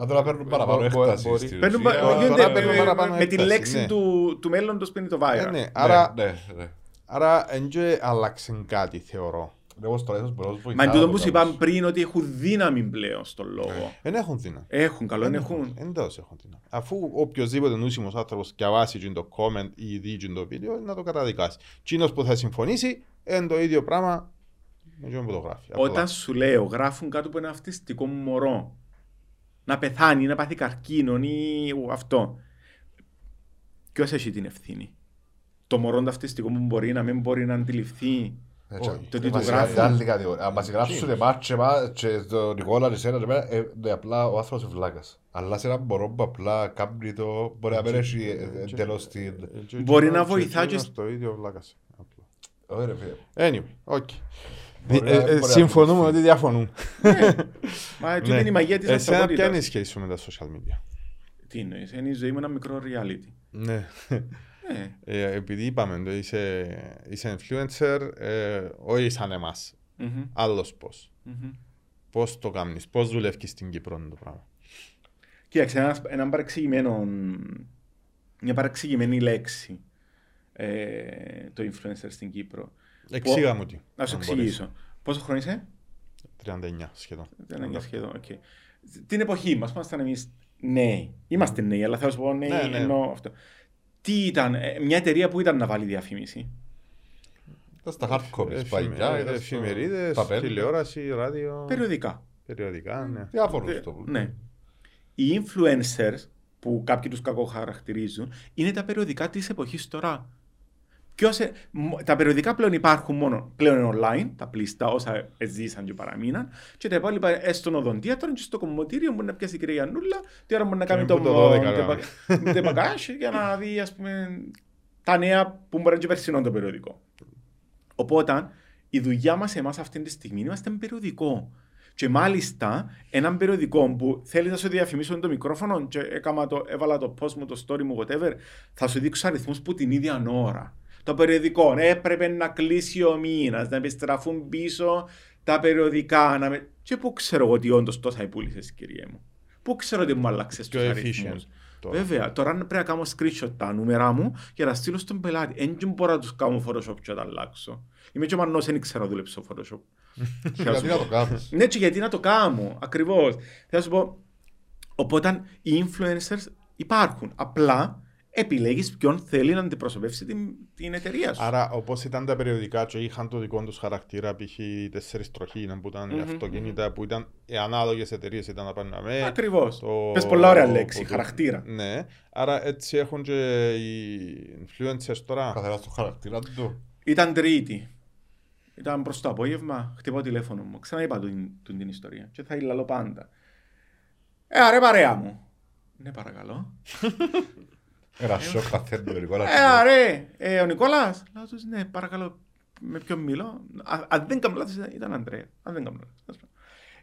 Αν τώρα παίρνουν παραπάνω Μπο- έκταση μπορεί- στην Παίρνουν ουσία. πα- τώρα γίνονται παίρνουν με- παραπάνω με την έκταση, λέξη ναι. του, του μέλλοντος που είναι το Ε, viral. ναι, Ναι, Άρα, ναι, ναι. Άρα δεν και άλλαξε κάτι θεωρώ. Εγώ στο ίσως μπορώ να σου Μα βοηθάω εν τούτο το που σου πράγμα. είπαμε πριν ότι έχουν δύναμη πλέον στον λόγο. Δεν έχουν δύναμη. Έχουν, καλό είναι έχουν. Εντός έχουν δύναμη. Αφού οποιοδήποτε νούσιμος άνθρωπος διαβάσει και το comment ή δει και το βίντεο να το καταδικάσει. Τσίνος που θα συμφωνήσει είναι το ίδιο πράγμα με εκείνον που το γράφει. Απλά. Όταν σου λέω, γράφουν κάτω από ένα αυτιστικό μωρό. Να πεθάνει, να πάθει καρκίνο ή αυτό. Ποιος έχει την ευθύνη; Το μωρό το αυτιστικό που μπορεί να μην μπορεί να αντιληφθεί. Έτσι, Όχι. Το τι ε, του μας γράφουν. είναι άλλη κατηγορία. Αν μας γράψουν εμάς και εμάς και τον Νικόλα και εσένα και εμένα, ε, ναι, απλά ο άνθρωπος είναι βλάκας. Αλλά σε έναν μωρό που απλά κάνει το, μπορεί να μην έχει ε, εντελώς την... Ε, και Μπορεί εκείνος- να βοηθά και εκείνος σ- το ίδιο βλάκας. Απλά. Όχι ρε φίλε. Anyway, ok. Μπορεί Ε, να- ε, μπορεί να συμφωνούμε ακολουθεί. ότι διαφωνούν. Μα τι Ναι. είναι η μαγεία της Εσένα ποια είναι η ανθρωπότητας. σχέση σου με τα social media; Τι εννοείς, είναι η ζωή μου ένα μικρό reality. Ναι. Ναι. Ε, επειδή είπαμε το είσαι, είσαι influencer, ε, όχι σαν εμάς. Μμμ, Άλλος πώς. μμμ. Πώς το κάνεις, πώς δουλεύεις στην Κύπρο είναι το πράγμα. Κοίταξε, ένας, ένα παρεξηγημένο, μια παρεξηγημένη λέξη ε, το influencer στην Κύπρο. Εξήγα μου τι. Να σου αν μπορείς. εξηγήσω. Πόσο χρόνο είσαι; 39 σχεδόν. Δεν είναι σχεδόν, οκ. Την εποχή μας, ήμασταν εμείς νέοι. Είμαστε νέοι, αλλά θέλω να σου πω νέοι, Ναι, ναι. εννοώ αυτό. Τι ήταν, ε, μια εταιρεία που ήταν να βάλει διαφήμιση; Ήταν στα hardcore Εφημε- παλιά, ε, ήταν στο Εφημερίδες, παπέλ. τηλεόραση, ράδιο, Περιοδικά. περιοδικά, ναι. Διάφορους Ε, το Ναι. Οι influencers που κάποιοι τους κακοχαρακτηρίζουν είναι τα περιοδικά της εποχής τώρα. Ποιος, ε, μ- τα περιοδικά πλέον υπάρχουν μόνο πλέον είναι online, τα πλήστα όσα ζήσαν και παραμείναν και τα υπόλοιπα ε, στον οδοντίατρο και στο κομμωτήριο μπορεί να πιάσει η κυρία Νούλα τι ώρα μπορεί να κάνει που το το 12 κάνει. τεπακάσι για να δει ας πούμε τα νέα που μπορεί να είναι και περσινό το περιοδικό. Οπότε η δουλειά μας εμάς αυτή τη στιγμή είμαστε ένα περιοδικό. Και μάλιστα έναν περιοδικό που θέλει να σου διαφημίσω το μικρόφωνο και έκαμα το, έβαλα το post μου, το story μου, whatever, θα σου δείξω αριθμούς που την ίδια ώρα. Το περιοδικό έπρεπε να κλείσει ο μήνας, να επιστραφούν πίσω τα περιοδικά. Να με... Και πού ξέρω εγώ ότι όντως τόσα υπούλησε, κύριε μου. Πού ξέρω ότι μου άλλαξες τους Πιο αριθμούς. efficient. τώρα. Βέβαια, τώρα πρέπει να κάνω screenshot τα νούμερα μου και να στείλω στον πελάτη. Δεν μπορώ να τους κάνω Photoshop και να τα αλλάξω. Είμαι και ο Μανός, δεν ξέρω να δουλέψω Photoshop. *laughs* Γιατί να το κάνεις; Ναι, και γιατί να το κάνω, ακριβώς. Θέλω να σου πω, οπότε οι influencers υπάρχουν. Απλά επιλέγεις ποιον θέλει να αντιπροσωπεύσει την, την εταιρεία σου. Άρα, όπως ήταν τα περιοδικά, και είχαν το δικό τους χαρακτήρα, π.χ. οι τέσσερις τροχοί που ήταν οι Μμμ, αυτοκίνητα, που ήταν οι ανάλογες εταιρείες ήταν να πάνε με. Ακριβώς. το- Πες πολλά ωραία λέξη, το- χαρακτήρα. Ναι, άρα έτσι έχουν και οι influencers τώρα. Καθένας το χαρακτήρα του. Ήταν τρίτη. Ήταν προς το απόγευμα, χτυπώ τηλέφωνο μου. Ξαναείπα του, του την ιστορία και θα λαλώ πάντα. Ε, αρέ παρέα μου. Ναι, παρακαλώ. *laughs* Ένα σοκ παθαίνει ο Νικόλας. Ε, αρέ, ε, ο Νικόλας. Λέω τους, ναι, παρακαλώ, με ποιον μιλώ. Α- Αν δεν κάνω λάθος, ήταν- ήταν Αντρέα. Αν δεν κάνω λάθος.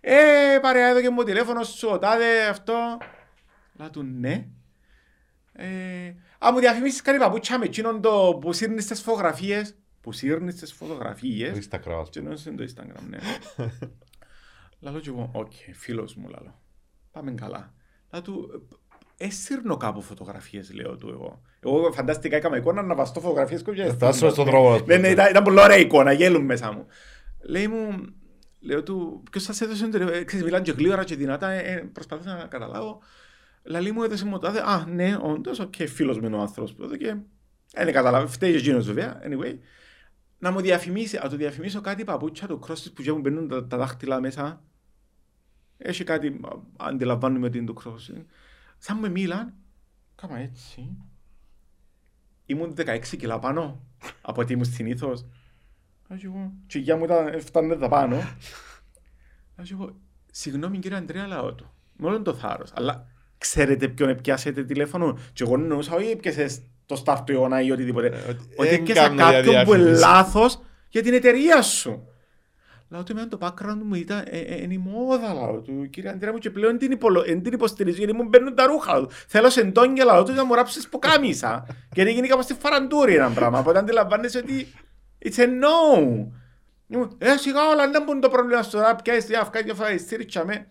Ε, παρέα, έδωκε μου τηλέφωνο σου, ο τάδε, αυτό. Λέω του, ναι. Ε, α, μου διαφημίσεις κάτι παπούτσια με εκείνον το που σύρνεις τις φωτογραφίες. Που σύρνεις τις φωτογραφίες. Το Instagram, ας Και πούμε. ενώ είναι το Instagram, ναι. Λαλώ και εγώ, οκ, φίλος μου λαλώ. Πάμε καλά. Λαλώ του, έσυρνω κάπου φωτογραφίες, λέω του εγώ. Εγώ φαντάστηκα έκανα εικόνα να βαστώ φωτογραφίες και Θα έσαι στον δρόμο, ας Ναι, ναι, πούμε. ήταν, ήταν πολύ ωραία εικόνα, γέλουν μέσα μου. Λέει μου, λέω του, ποιος σας έδωσε το τηλέφωνο, ξέρεις, μιλάνε και γλήορα και δυνατά, ε, ε, προσπαθούσα να καταλάβω. Λαλεί μου έδωσε μου ο τάδε, α, ναι, όντως, οκ, φίλος μου είναι ο άνθρωπος που έδωκε. Δεν καταλάβει, φταίει και εκείνος βέβαια, anyway. Να μου διαφημίσει, να του διαφημίσω κάτι παπούτσια του CrossFit που και μου μπαίνουν τα, τα δάχτυλα μέσα. Έχει κάτι, α, αντιλαμβάνομαι ότι είναι το CrossFit. Σαν με μίλαν, κάμα έτσι. Ήμουν 16 κιλά πάνω από ότι ήμουν συνήθως. Λέω και εγώ, και η γιά μου ήταν, έφτανε τα πάνω. Λέω και εγώ, συγγνώμη κύριε Αντρέα, λαό του. Με όλο το θάρρος. Αλλά ξέρετε ποιον επιάσετε τηλέφωνο; Και εγώ εννοούσα, όχι έπιασες το στάρ του αιώνα ή οτιδήποτε. Ε, ότι Ότι εν έπιασα κάνω για κάποιον που είναι διαφήμιση. λάθος για την εταιρεία σου. Λάω του εμένα το background μου ήταν ε, ε, είναι η μόδα λάω του. Κύριε Αντρέα μου και πλέον την, υπολο, εν την υποστηρίζω γιατί μου μπαίνουν τα ρούχα λάω του. Θέλω σεντόνια λάω του να μου ράψεις που κάμισα. γιατί γίνει κάπως στη φαραντούρη ένα πράγμα. Οπότε αντιλαμβάνεσαι ότι it's a no. Ήμουν, Ε, σιγά όλα δεν μπορούν το πρόβλημα στο ραπ και έτσι αυκά και φάει στήριξα με.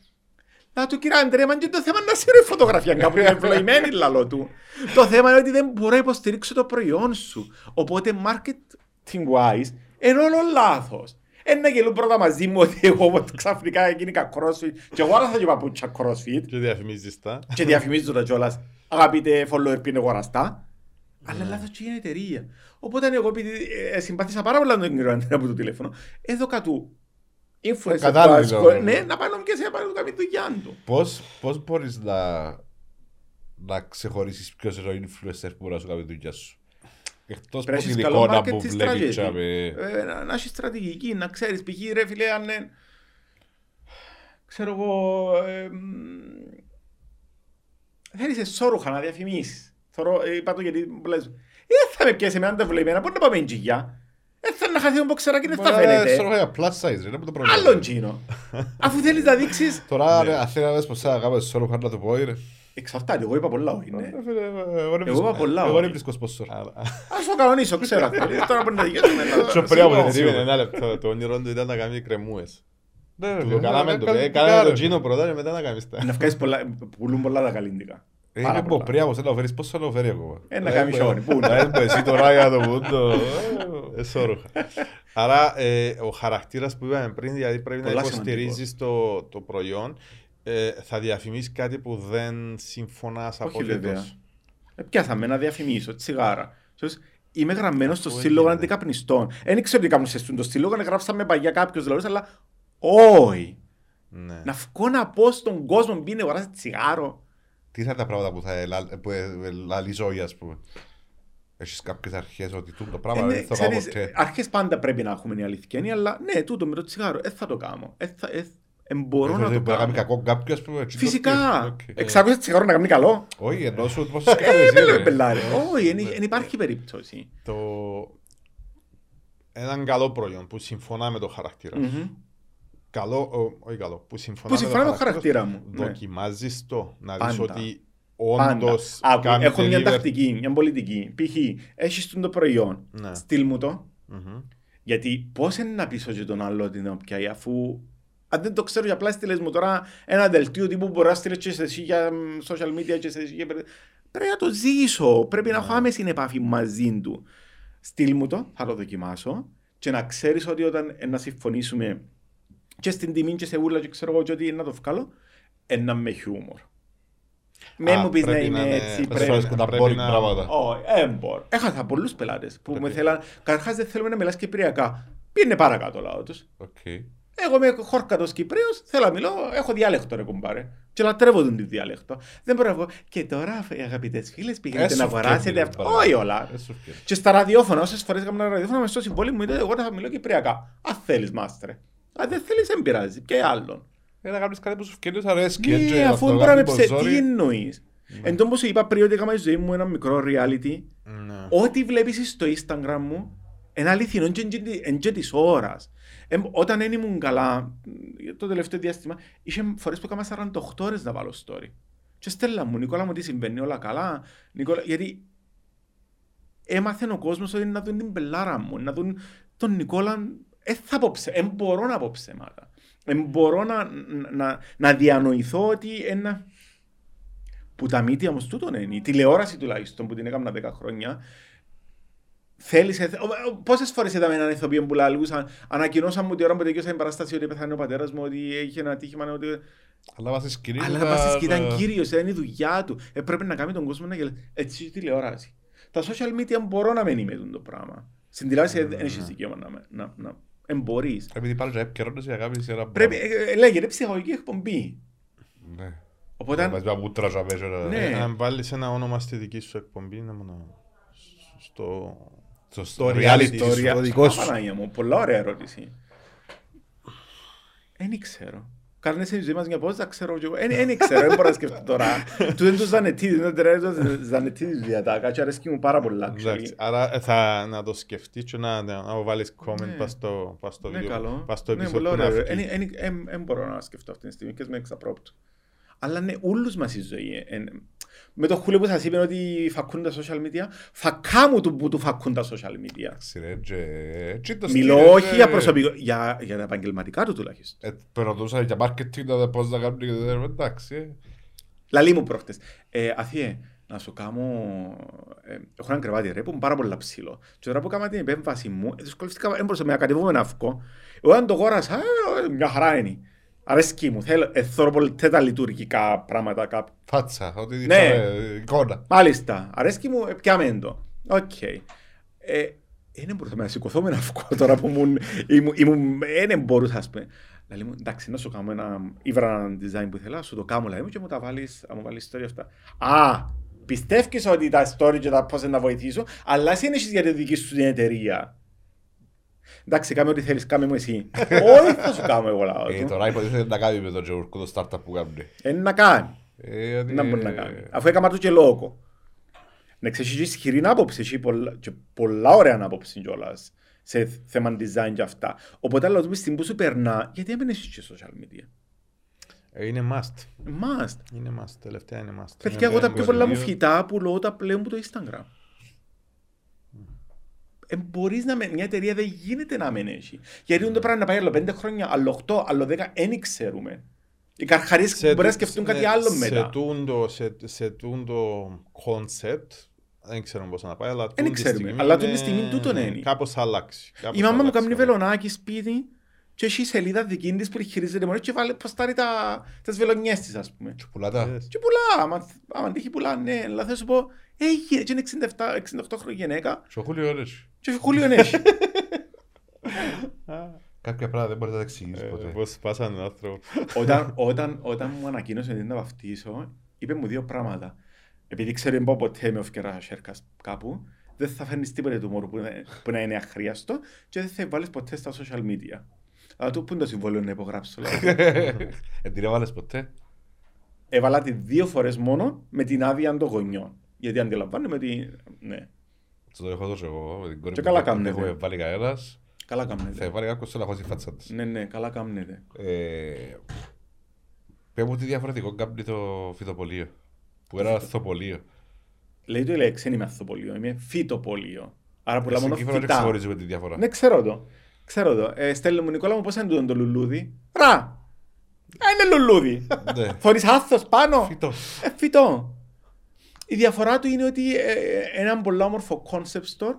Να του κύριε Αντρέα, μα και το θέμα είναι να σύρω η φωτογραφία κάπου είναι ευλογημένη *laughs* λαλό του. το θέμα είναι ότι δεν μπορώ να υποστηρίξω το προϊόν σου. Οπότε marketing wise είναι όλο λάθος. Ένα γελούν πρώτα μαζί μου ότι εγώ *laughs* ξαφνικά έγινα crossfit και εγώ άρα θα και παπούτσια crossfit Και διαφημίζεις τα. και διαφημίζω τα κιόλας αγαπητέ follower πριν αγοραστά. Αλλά λάθος και είναι εταιρεία. Οπότε εγώ επειδή ε, συμπάθησα πάρα πολλά τον κύριο Αντρέα από το τηλέφωνο, έδωκα του influencer του Κατάλληλο. άσκο, ναι, να πάει να μου και σε πάει να του κάνει δουλειά του. Πώς, πώς μπορείς να, να ξεχωρίσεις ποιος είναι ο influencer που μπορεί να σου κάνει τη δουλειά σου; Εκτός Πρέπει από να την έχεις καλό εικόνα marketing που βλέπεις strategy. τσάμε. Ε, να, να έχεις στρατηγική, να ξέρεις, π.χ. ρε φίλε, αν είναι, ξέρω εγώ, ε, μ, θέλεις εσώρουχα να διαφημίσεις. Θωρώ, ε, είπα το γιατί μου λες, ε, θα με πιάσει εμένα τα βλεμμένα, μπορεί να πάμε εντζυγιά. Ε, θα να χαθεί ο μποξεράκι, δεν θα Μπορεί να είναι φαίνεται. σώρουχα για plus size, ρε, είναι το πρόβλημα. Άλλον τζίνο. Αφού θέλεις να δείξεις, Τώρα, ρε, αν θέλει να δεις πως θα κάνεις σώρουχα να το πω, ρε. Εξαρτάται, εγώ είπα πολλά όχι, ναι. Ε, φίλε, Εγώ δεν Εγώ είπα πολλά, Εγώ όχι. δεν βρίσκω σπόσορ. Ας το κανονίσω, ξέρω αυτό. *laughs* Τώρα μπορεί να δικαιώσουμε. Πιο πριν από την Περίμενε σίγουρα. ένα λεπτό. Το όνειρό του ήταν να κάνει κρεμούες. Ναι, ρε, Του φίλε, το κάναμε ναι, το. κάνει ε, την Κάναμε κάρε. το τζίνο πρώτα και μετά να κάνεις τα. Να βγάλεις πολλά, πουλούν πολλά τα καλλιντικά. Ε, Πάρα Είναι πολλά. που πριν από σένα φέρεις πόσο να φέρει ακόμα; Ε, να κάνει σιόνι, πού Να έρθει εσύ τώρα για το μούντο. Ε, σώρουχα. Άρα ε, ο χαρακτήρας που είπαμε πριν, δηλαδή πρέπει να Πολλά υποστηρίζεις το, το προϊόν, ε, θα διαφημίσεις κάτι που δεν συμφωνάς Όχι βέβαια. απολύτως. Ε, Πιάσαμε να διαφημίσω τσιγάρα. Σως, Είμαι γραμμένος στο Αφού σύλλογο έγινε. αντικαπνιστών. Δεν ξέρω τι κάνουν σε αυτόν το σύλλογο, γράψαμε παγιά κάποιος δηλαδή, αλλά όχι. Ναι. Να βγω να πω στον κόσμο μπει να αγοράσει τσιγάρο. Τι θα είναι τα πράγματα που θα ελα- που ε- λαλίζω για, ας πούμε; Έχεις κάποιες αρχές ότι τούτο το Ε, πράγμα ναι, δεν θα κάνω ξέρεις, ποτέ; αρχές πάντα πρέπει να έχουμε η αλήθεια, είναι, αλλά ναι, τούτο με το τσιγάρο, δεν θα το κάνω. Ε, θα, ε, ε, μπορώ να το Μπορεί να κάνει κάνω. κακό κάποιος, ας πούμε. έτσι, Φυσικά. οκ. Εξάκουσες τσιγάρο να κάνει καλό. Όχι, ενώ σου πώς Ε, σκέφτεσαι, με ρε. λέμε πελάρε. Όχι, δεν υπάρχει περίπτωση. Το... Έναν καλό προϊόν που συμφωνά με το χαρακτήρα σου. Μμμ. Καλό, ο- όχι καλό, που συμφωνά, Που συμφωνά με το χαρακτήρα μου. ναι. Δοκιμάζεις το, να δεις Πάντα. ότι Πάντα. όντως Άκου, κάνει Έχω μια deliver. τακτική, μια πολιτική. Π.χ. έχεις το προϊόν, Ναι. στείλ μου το. Μμμ. Γιατί πώς είναι να πείσω και τον άλλο ότι είναι πιάει αφού αν δεν το ξέρω για απλά στείλες μου τώρα ένα δελτίο τύπου μπορείς να στείλεις και σε εσύ για μ, social media και σε εσύ για... πρέπει να το ζήσω, πρέπει να έχω άμεση επαφή μαζί του. Στείλ μου το, θα το δοκιμάσω και να ξέρεις ότι όταν ε, να συμφωνήσουμε και στην τιμή και σε ούλα και ξέρω εγώ και ότι να το βγάλω, ένα με χιούμορ. Με Α, μου πεις να πρέπει είμαι να είναι- έτσι, Πρέπει πρέπει να τα πρέπει boring να- πράγματα. όχι, δεν μπορώ. Έχασα πολλούς πελάτες που με θέλαν. Καταρχάς δεν θέλουμε να μιλάς κυπριακά. Πήγαινε παρακάτω λαό τους. Οκ. Εγώ είμαι χόρκατος Κυπρέος, θέλω να μιλώ, έχω διάλεκτο ρε κουμπάρε. Και λατρεύω τον τη διάλεκτο. Δεν μπορώ να πω. Και τώρα, οι αγαπητές φίλες, πηγαίνετε Έσου να αγοράσετε φτιάχνει, αυτό. παρακάτω. Όχι όλα. Έσου φτιάχνει. Και στα ραδιόφωνα, όσες φορές έκανα ραδιόφωνα, μες στο συμβόλαιο μου ήταν εγώ θα μιλώ κυπριακά. Αν θέλεις, μάστρε. Αν δεν θέλεις, δεν πειράζει. Και άλλον. Ε, να κάνεις κάτι που σου φτιάχνει, αρέσκει. Ναι, έτσι, αφού αυτό μπορεί να με κάνει ψε... ποζόρι. Τι εννοείς. Εν τω που σου είπα πριν ότι έκανα στη ζωή μου ένα μικρό reality, Ναι. ό,τι βλέπεις στο Instagram μου, είναι αληθινό και εν και της ώρας. Ε, όταν δεν ήμουν καλά, μ, το τελευταίο διάστημα, είχε φορές που έκανα 48 ώρες να βάλω story. Και στέλνα μου, Νικόλα μου τι συμβαίνει, όλα καλά. Νικόλα, γιατί έμαθε ο κόσμος ότι να δουν την πελάρα μου, να δουν τον Νικόλα, ε, θα πω ψε, ε, μπορώ να πω ψέματα. Ε, μπορώ να, να, να διανοηθώ ότι ένα... Που τα μύτια όμως τούτον είναι, η τηλεόραση τουλάχιστον που την έκανα 10 χρόνια, Θέλησε. Πόσες φορές είδαμε έναν ηθοποιό που λαλούσαν, ανακοινώσαν μου την ώρα που τελειώσα την παράσταση ότι πέθανε ο πατέρας μου, ότι είχε ένα ατύχημα. Ότι... Αλλά βάσει σκηνή. Αλλά τα- μα τη ήταν τα- κύριο, ήταν η δουλειά του. Ε, πρέπει να κάνει τον κόσμο να γελάσει. Έτσι η τηλεόραση. Τα social media μπορώ να μην είμαι το πράγμα. Στην τηλεόραση δεν έχει δικαίωμα να. με- να, να εμπορείς. Επειδή πάλι να επικαιρώνεις η αγάπη σε ένα Πρέπει, πράγμα. ε, ε, λέγεται ψυχολογική εκπομπή. Ναι. Οπότε. Μαζί με μούτρα για μέσα, να- Ναι. Ε, Αν βάλεις ένα όνομα στη δική σου εκπομπή, να μου να... Στο... Στο Στο reality reality σου. σου. το δικό σου. Παναγία μου, πολλά ωραία ερώτηση. Δεν ξέρω. Κάνε σε ζωή μας μια πόσα, ξέρω και εγώ. Δεν ξέρω, δεν μπορώ να σκεφτώ τώρα. *laughs* Του δεν τους ζανετίδι, δεν τους ζανετίδι διατάκα και αρέσκει μου πάρα πολλά. Εντάξει, άρα ε, θα να το σκεφτείς και να, να, να βάλεις comment Ναι. πας στο, πας στο Ναι, βίντεο, καλό. πας στο Ναι, επεισόδιο πολλά που να ωραία. βγει. Δεν μπορώ να σκεφτώ αυτή τη στιγμή και με εξαπρόπτω. Αλλά ναι, όλους μας η ζωή. Ε, ε, Με το χούλιο που σας είπε ότι φακούν τα social media, φακά του που του φακούν τα social media. Εντάξει, ρε, και- έτσι το Μιλώ στυλ, όχι ε, για προσωπικό, για, για τα επαγγελματικά του τουλάχιστον. ε, Περνούσα για marketing, να δω πώς να κάνουν και δεν- εντάξει. ε. Λαλή μου προχτές. Ε, Αθιέ, να σου κάνω... Ε, έχω έναν κρεβάτι ρε που είναι πάρα πολύ ψηλό. Και τώρα που έκανα την επέμβαση μου, ε, δυσκολεύτηκα, δεν μπορούσα να κατεβούμε ένα αυκό. Εγώ αν το γόρασα, ε, μια χαρά είναι. Αρέσκει μου, θέλω, ε, θέλω πολύ τα λειτουργικά πράγματα κάπου. Φάτσα, ότι Ναι. είχαμε εικόνα. Μάλιστα, αρέσκει μου, ε, πιάμε το. Οκ. Ε, δεν μπορούσα να σηκωθώ με ένα αυκό τώρα που ήμουν, ήμουν, ήμουν δεν μπορούσα, ας πούμε. Λέει μου, εντάξει, να σου κάνω ένα, ήβρα ένα design που ήθελα, σου το κάνω, λέει μου, και μου τα βάλεις, να μου βάλεις story αυτά. Α, πιστεύεις ότι τα story και τα πώς να βοηθήσω, αλλά εσύ δεν έχεις για τη δική σου την εταιρεία. Εντάξει, κάμε ό,τι θέλεις, κάμε μου εσύ. *laughs* Όχι, θα σου κάνω εγώ λαό Ε, του. Τώρα υποτίθεται να κάνει με τον Τζεουρκό το startup που κάνουν. Είναι να κάνει. Ε, ότι- Να μπορεί να κάνει. Αφού έκανα του και λόγο. Να ξέρεις, έχει ισχυρή άποψη, έχει πολλά, και πολλά ωραία άποψη κιόλας σε θέμα design και αυτά. Οπότε αλλά δούμε στην που σου περνά, γιατί δεν έχεις και social media; Ε, Είναι must. Must. Είναι must. Τελευταία είναι must. Παιδιά, Είναι εγώ τα δεν πιο μπορεί. πολλά μου φυτά πουλώ τα πλέον που το Instagram. Ε, μπορείς να με, μια εταιρεία δεν γίνεται να μην έχει. Γιατί είναι το πράγμα να πάει άλλο πέντε χρόνια, άλλο οκτώ, άλλο δέκα, δεν ξέρουμε. Οι καρχαρίες Σε μπορεί να τού- σκεφτούν ναι, κάτι άλλο σε μετά. τούντο- Σε σε τούντο concept, δεν ξέρω πώς να πάει, αλλά Δεν τούτη ξέρουμε, στιγμή αλλά τούτη είναι- στιγμή τούτον είναι. Κάπως θα αλλάξει. κάπως Η θα μάμα μου αλλάξει, κάνει καλά. βελονάκι σπίτι και έχει σελίδα δική της που χειρίζεται μόνο και βάλει ποστάρει τα, τις βελονιές της ας πούμε. Και πουλάτα. Yes. Και πουλά, άμα, άμα τύχει πουλά, ναι, αλλά θα σου πω, έχει, και είναι 67, 68 χρόνια γυναίκα Και ο Χούλιο ώρες. και χούλιο έχει. *laughs* Κάποια πράγματα δεν μπορείς να τα εξηγήσεις Ε, ποτέ. Πώς σπάσανε τον άνθρωπο. όταν, *laughs* όταν, όταν μου ανακοίνωσε ότι να βαφτίσω, είπε μου δύο πράγματα. Επειδή ξέρω δεν πάω ποτέ με ευκαιρά σέρκας κάπου, δεν θα φέρνεις τίποτε του μόρου που, είναι- που να είναι αχρίαστο και δεν θα βάλεις ποτέ στα social media. Αλλά του πού είναι το συμβόλαιο να υπογράψω. λέω. *laughs* Ε, την έβαλες ποτέ; Έβαλα τη δύο φορές μόνο με την άδεια των γονιών. Γιατί αντιλαμβάνομαι ότι. Ναι, Στο το έχω δώσει εγώ. με την κόρη Και μου. καλά Δεν κάνετε. Έχουμε βάλει κανένας. καλά Θα κάνετε. βάλει κάποιος να χώσει η φάτσα της. Ναι, ναι, καλά κάνετε. Ε, Πες μου τι διαφορετικό κάνει το φυτοπολείο. Που era αρθοπολείο. Λέει το η λέξη, δεν είμαι αθοπολείο, είμαι φυτοπολείο. Άρα πουλά μόνο Εσύ κύβρα δεν φυτά. ξεχωρίζουμε τη διαφορά. Ναι, ξέρω το. Ξέρω το. Ε, στέλνει μου Νικόλα μου πώς είναι τούτο το λουλούδι; Ρα! Α, είναι λουλούδι. Ναι. *laughs* Θωρείς άθος πάνω. Φυτό. Ε, φυτό. Η διαφορά του είναι ότι ε, ε, ένα πολύ όμορφο concept store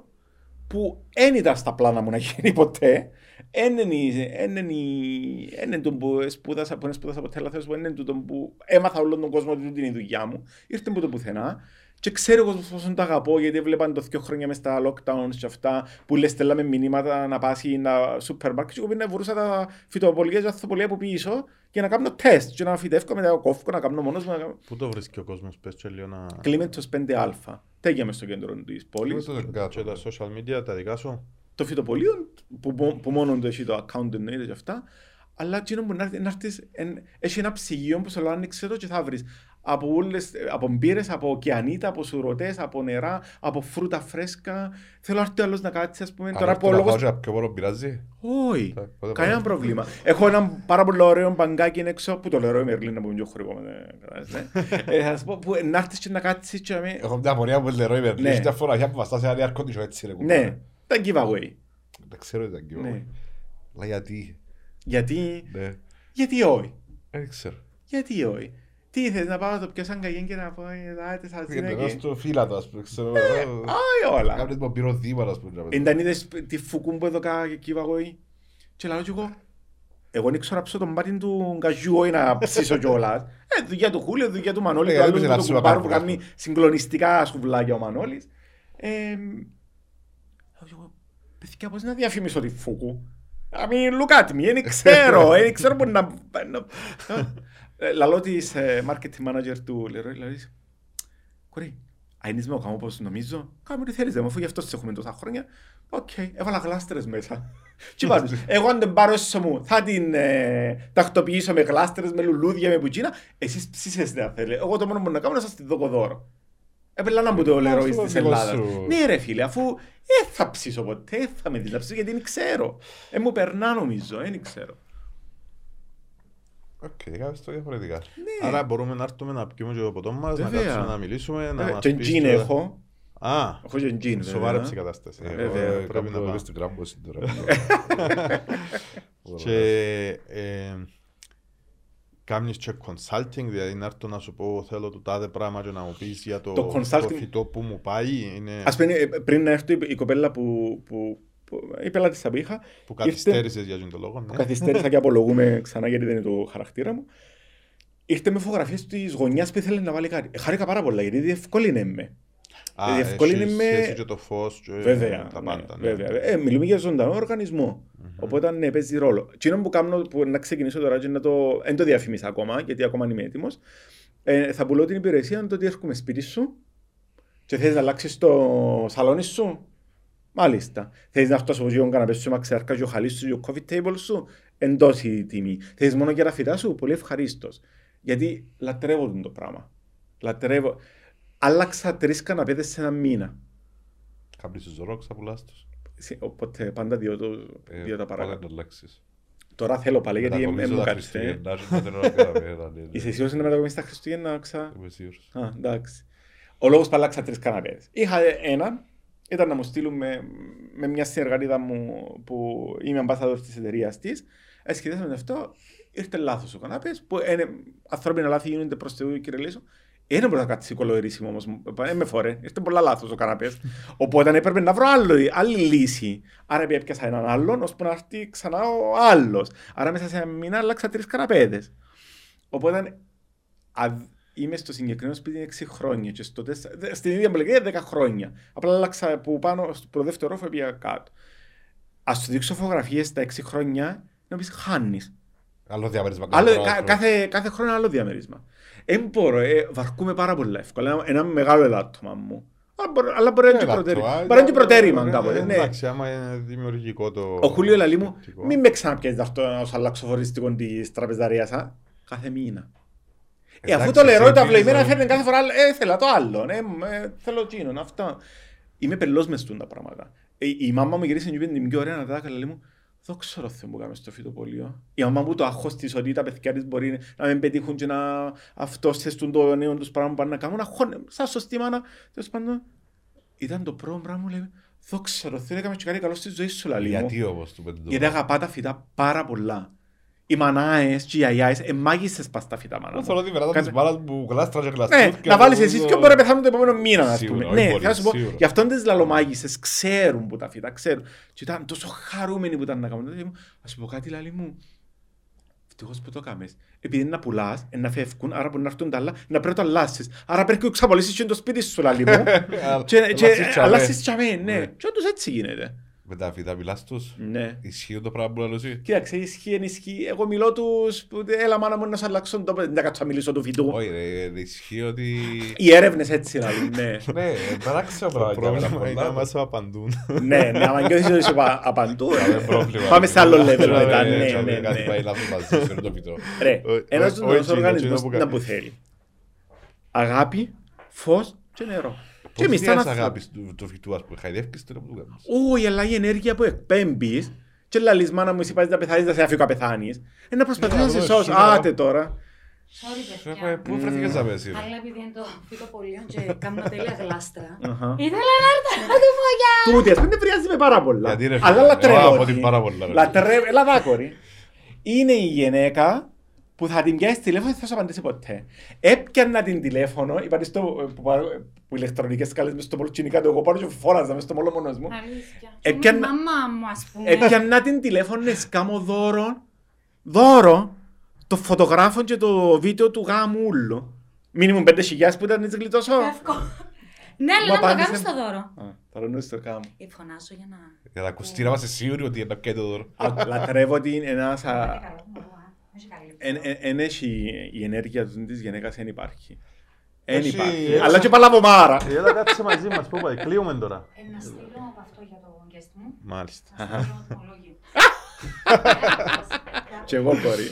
που δεν ήταν στα πλάνα μου να γίνει ποτέ. Είναι το που σπούδασα, που σπούδασα από τέλαθος, είναι το που έμαθα όλον τον κόσμο ότι είναι η δουλειά μου. Ήρθε από το πουθενά και ξέρω εγώ πόσο το αγαπώ γιατί έβλεπαν το δύο χρόνια μες στα lockdowns και αυτά που λες στέλναμε μηνύματα να πάσει να σούπερ μάρκετ και εγώ πήγαινα βρούσα τα φυτοπολίες και ανθοπολία από πίσω και να κάνω τεστ και να φυτεύω μετά κόφω να κάνω μόνος μου. να κάνω- Πού το βρίσκει ο κόσμος, πες και λίγο να... Κλίμεντος 5α. Τέγια μες στο κέντρο της πόλης. το δεν Και τα social media, τα δικά σου; το φυτοπολείο που, που, που μόνο το έχει το account εννοείται και αυτά αλλά εκείνο που να έρθει- να έρθεις εν- έχει ένα ψυγείο που σε λέω άνοιξε το και θα βρεις από, όλες, από μπύρες, από ωκεανίτα, από σουρωτές, από νερά, από φρούτα φρέσκα. Θέλω να έρθει ο άλλος να κάτσει, ας πούμε, τώρα που ο λόγος... Πιο μόνο πειράζει. Όχι, Ε, ποτέ κανένα πάμε. πρόβλημα. Έχω ένα πάρα πολύ ωραίο μπαγκάκι έξω, που το λέω η Μερλίν, να πούμε πιο χωρικό. ναι. Ε, Θα σας πω, που να έρθεις και να κάτσεις και να με... Έχω μια απορία που λερώ η Ναι. Μερλή. Έχει μια φορά που βαστάς σε ένα air condition έτσι ρε κουμπάρε. Ναι, τα giveaway. Δεν ξέρω τι ήταν και εγώ. Ναι. Αλλά γιατί; Γιατί, Ναι. γιατί όχι; Δεν ξέρω. Γιατί όχι; Τι θες να πάω να το πιάσω αγκαγιέν και να πω «Ελάτε σας είναι Πήγαινε εκεί». στο φύλατο ας πούμε. Ξέρω. Όχι όλα. Κάπου με πήρω δίμα ας πούμε. Ήταν είδες τη φουκούν που έδωκα εκεί βαγόη. Και λέω και εγώ. Εγώ δεν ξέρω να ψω τον πάτη του γκαζιού όχι να ψήσω κιόλας. Ε, δουλειά του Χούλιο, δουλειά του Μανώλη, Ε, του άλλου έπαιζε να του ψούμε κουμπάρου που πάρα κάνει πολύ. συγκλονιστικά σουβλάκια ο Μανώλης. Ε, λέω κι εγώ, Παιδιά, πώς να διαφημίσω τη φούκου; I mean, look at me, δεν *laughs* ξέρω, δεν ξέρω που να... να- Ε, Λαλό της ε, marketing manager του Leroy, λέει, Κορή, αν είσαι με ο καμό όπως νομίζω, κάμε ό,τι θέλεις, δε μου, αφού γι' αυτό σε έχουμε τόσα χρόνια. Οκ, έβαλα γλάστερες μέσα. *laughs* Τι πάντως, εγώ αν την πάρω έσω μου, θα την ε, τακτοποιήσω με γλάστερες, με λουλούδια, με πουτσίνα. Εσείς ψήσες δεν θέλετε. Εγώ το μόνο που μπορώ να κάνω είναι να σας τη δω δώρο. Έπαιρνα να μου το Leroy Άσου, της δικό Ελλάδας. σου. Ναι ρε φίλε, αφού δεν θα ψήσω ποτέ, δεν θα με δεις να ψήσω γιατί δεν ξέρω. Ε, μου περνά νομίζω, δεν ξέρω. Οκ, κάπως το διαφορετικά. Άρα μπορούμε να έρθουμε να πιούμε και το ποτό μας, να Ναι. Βέβαια. κάτσουμε να μιλήσουμε, να Ε, μας Και πεις τζιν και- έχω. Α, Έχω και τζιν σοβάρεψε η κατάσταση. Εγώ, βέβαια, ε, πρέπει να κάπου πάω. στην γράμμωση τώρα. *laughs* Και ε, κάνεις και consulting, δηλαδή να έρθω να σου πω θέλω το τάδε πράγμα και να μου πεις για το, Το consulting- το φυτό που μου πάει, είναι Ας πούμε, ε, πριν να έρθει η κοπέλα που, που, που η πελάτησα που είχα, που καθυστέρησες για τον λόγο. που Ναι. καθυστέρησα και απολογούμε ξανά γιατί δεν είναι το χαρακτήρα μου, ήρθε με φωτογραφίες της γωνιάς που ήθελε να βάλει κάτι. Ε, Χάρηκα πάρα πολλά γιατί διευκόλυνε με. Α, διευκολύνει έχεις με- σχέση και το φως και Βέβαια, τα ναι, πάντα. ναι. βέβαια. Ε, μιλούμε για ζωντανό οργανισμό. Οπότε ναι, παίζει ρόλο. Τι που κάνω, που να ξεκινήσω τώρα και να το, δεν το διαφημίσα ακόμα, γιατί ακόμα δεν είμαι έτοιμος, ε, θα πουλώ την υπηρεσία το ότι έρχομαι σπίτι σου και θες να αλλάξεις το σαλόνι σου; Μάλιστα. Θες να φτάσεις από τον καναπέ σου, μαξιάρκα και ο χαλής σου και ο coffee table σου, εντός η τιμή. Θες μόνο για τα φυτά σου, πολύ ευχαρίστως. Γιατί λατρεύω τον το πράγμα. Λατρεύω. Άλλαξα τρεις καναπέδες σε ένα μήνα. Κάποιος τους ζωρό, ξαπουλάς τους. Συ- Οπότε πάντα δύο, το, Ε, δύο τα πάλι παρακάτω. να αλλάξεις. Τώρα θέλω πάλι γιατί Μετακομίζω δεν μου τα κάτσε. Χριστούγεννα και δεν θέλω να κάνω ένα, ναι, ναι. Είσαι σίγουρος να μετακομίσεις τα Χριστούγεννα, ξα... Είμαι σίγουρος. Α, εντάξει. Ο λόγος που αλλάξα τρεις καναπέδες. Είχα ένα, ήταν να μου στείλουν με, με μια συνεργατήδα μου που είμαι αμπάσαδος της εταιρείας της. Εσχετίσαμε με αυτό, ήρθε λάθος ο καναπές, που είναι, ανθρώπινα λάθη γίνονται προς Θεού κύριε Λέσο. Δεν μπορεί να κάτσει κολοερίσιμο όμως, δεν με φορέ, ήρθε πολλά λάθος ο καναπές. Οπότε έπρεπε να βρω άλλο, άλλη λύση. Άρα έπιασα έναν άλλον, ώσπου να έρθει ξανά ο άλλος. Άρα μέσα σε ένα μήνα άλλαξα τρεις καναπέδες. Οπότε α- είμαι στο συγκεκριμένο σπίτι 6 χρόνια και στο τέσσα- δε- στην ίδια πολυκατοικία 10 χρόνια. Απλά άλλαξα που πάνω στο δεύτερο ρόφο πήγα κάτω. Ας σου δείξω φωτογραφίες τα 6 χρόνια να πεις χάνεις. Άλλο διαμέρισμα. Άλλο, κάθε κα- χρόνο. κάθε, κάθε χρόνο άλλο διαμέρισμα. Δεν μπορώ, ε, βαρκούμε πάρα πολύ εύκολα. Ένα, ένα μεγάλο ελάττωμα μου. Αλλά μπορεί- Αλλά μπορεί να είναι και Ελάττωμα, προτέρημα. ε, Μπορεί να είναι και ε, προτέρημα ε, κάποτε. ε, ναι. Εντάξει, άμα είναι δημιουργικό το... Ο Χούλιο λαλεί μου, σκεπτικό. μην με ξαναπιέζεις αυτό ως αλλαξοφοριστικό της τραπεζαρίας, α. κάθε μήνα. Ε, αφού Εντάξει, το λερό εσύ τα βλεμμένα πήγες, φέρνει κάθε φορά, ε, θέλω το άλλο, ε, μ, ε, θέλω εκείνον, αυτό. Είμαι πελός μες τούν τα πράγματα. Ε, η μάμα μου γυρίσε και είπε την πιο ωραία να δάκα, λέει μου, δεν ξέρω Θεό που κάνουμε στο φυτοπολείο. Η μάμα μου το άγχος της ότι τα παιδιά της μπορεί να μην πετύχουν και να αυτό στεστούν το νέο τους πράγμα που πάνε να κάνουν. Αγχώνε, σαν σωστή μάνα, τέλος πάντων. Ήταν το πρώτο πράγμα μου, λέει, δεν ξέρω Θεό, έκαμε και κάτι καλό στη ζωή σου, λαλή μου. Γιατί όμως του πέντε το Γιατί αγαπά τα φυτά πάρα πολλά. Οι μανάες και οι γιαγιάες είναι μάγισσες πας στα φυτά μάνα Εγώ μου. θέλω της βεράντα Κάτσε- της μάνας μου γλάστρας και Ναι, γλαστούθκια, να βάλεις νομίζω- εσείς και μπορεί να πεθάνουν το επόμενο μήνα, ας Σίγουρα, πούμε. όχι Ναι, πολύ, θα σου πω, σίγουρα. γι' αυτό τις λαλομάγισσες ξέρουν που τα φύτα, ξέρουν. Και ήταν τόσο χαρούμενοι που ήταν να κάνουν. Δηλαδή, μου, Ας σου πω κάτι, λαλή μου. Ευτυχώς που το έκαμες. Επειδή είναι να πουλάς, είναι να φεύγουν, άρα μπορεί να έρθουν τα άλλα, να πρέπει να το αλλάσεις. Άρα πρέπει να ξαπολύσεις και το σπίτι σου, λαλή μου. *laughs* Και- Και Αλλάσεις τσαμέ. αλλάσεις τσαμέ, ναι. Ναι. Και όντως έτσι γίνεται. Με τα φύτα μιλάς τους. Ναι. Ισχύει το πράγμα που λέω εσύ. Κοίταξε, ισχύει, ισχύει. Εγώ μιλώ τους, που, έλα μάνα μου να σου αλλάξω το δεν θα κάτσω να μιλήσω του φυτού. Όχι ρε, ισχύει ότι... Οι έρευνες έτσι λαλούν, ναι. Ναι, παράξενο Το πράγμα. για μένα πρόβλημα είναι πολλά. να μας απαντούν. ναι, ναι, άμα νιώθεις ότι σου πα- απαντού, Είναι ε, πρόβλημα. πάμε σε άλλο level Τσάμε, μετά, ναι, τσάμε, ναι, Κάτι ναι. πάει λάθος μαζί σου, είναι το φυτό. Ρε, Ο- ένας ο- ζωντανός ο- εκείνο, οργανισμός εκείνο που να κάνει. που θέλει. Αγάπη, φως και νερό. Και Πώς εμείς σαν διάς άνθρωποι. αγάπης του του φυτού, ας πούμε, χαϊδεύκεις το να που το κάνεις. Όχι, αλλά η ενέργεια που εκπέμπεις και λαλείς μάνα μου εσύ πάεις να πεθάνεις, να σε αφήσω να πεθάνεις. Ε, να προσπαθείς Ναι, να σε αλλά σώσεις. σήμερα- Άτε τώρα. Sorry, Ρε, παιδιά. Πού βρεθήκες να πέσεις. Αλλά επειδή είναι το φυτοπολείο και κάνω τέλεια γλάστρα. Αχα. Ήθελα να έρθω να του πω γεια. Τούτη, ας πούμε, νευριάζει με πάρα πολλά. Γιατί, ρε, Αλλά φίλε, λατρεύω. εγώ από τη. την πάρα πολλά, ρε. Λατρεύω, έλα δά, κορί. Είναι η γυναίκα που θα την πιάσει τηλέφωνο και δεν θα σου απαντήσει ποτέ. Έπιανα την τηλέφωνο, είπατε στο, που, που, που ηλεκτρονικές σκάλες μες στο πολτσινικά του, εγώ πάνω και φώναζα μες στο μόλο μόνος μου. Αλήθεια. Ε, Και και μου η να- μαμά μου, ας πούμε. Έπιανα την τηλέφωνο να σκάμω δώρο, δώρο, το φωτογράφο και το βίντεο του γάμου ούλου. Μίνιμουμ πέντε χιλιάς που ήταν έτσι γλιτώσω. Φεύγω. Ναι, αλλά Μου να μου το απάντησε- κάνεις το δώρο. Α, Θα ρωνούсь το γάμο. Ε, Φωνάζω για να... Για να ακουστεί να είμαστε σίγουροι ότι είναι να πιάει το δώρο. Α, Λατρεύω ότι είναι ένας... α, Πάτε καλά, μωρό, α. Έχει καλή. εν- εν- εν έχει η ενέργεια του της γυναίκας δεν υπάρχει. Εν Έχει- υπάρχει. Αλλά και παλαβομάρα. Έλα κάτσε μαζί μας, πού πάει, κλείουμε τώρα. Ε, να στείλω από αυτό για το guest μου. Μάλιστα. Να στείλω το λόγιο. *laughs* Και εγώ μπορεί.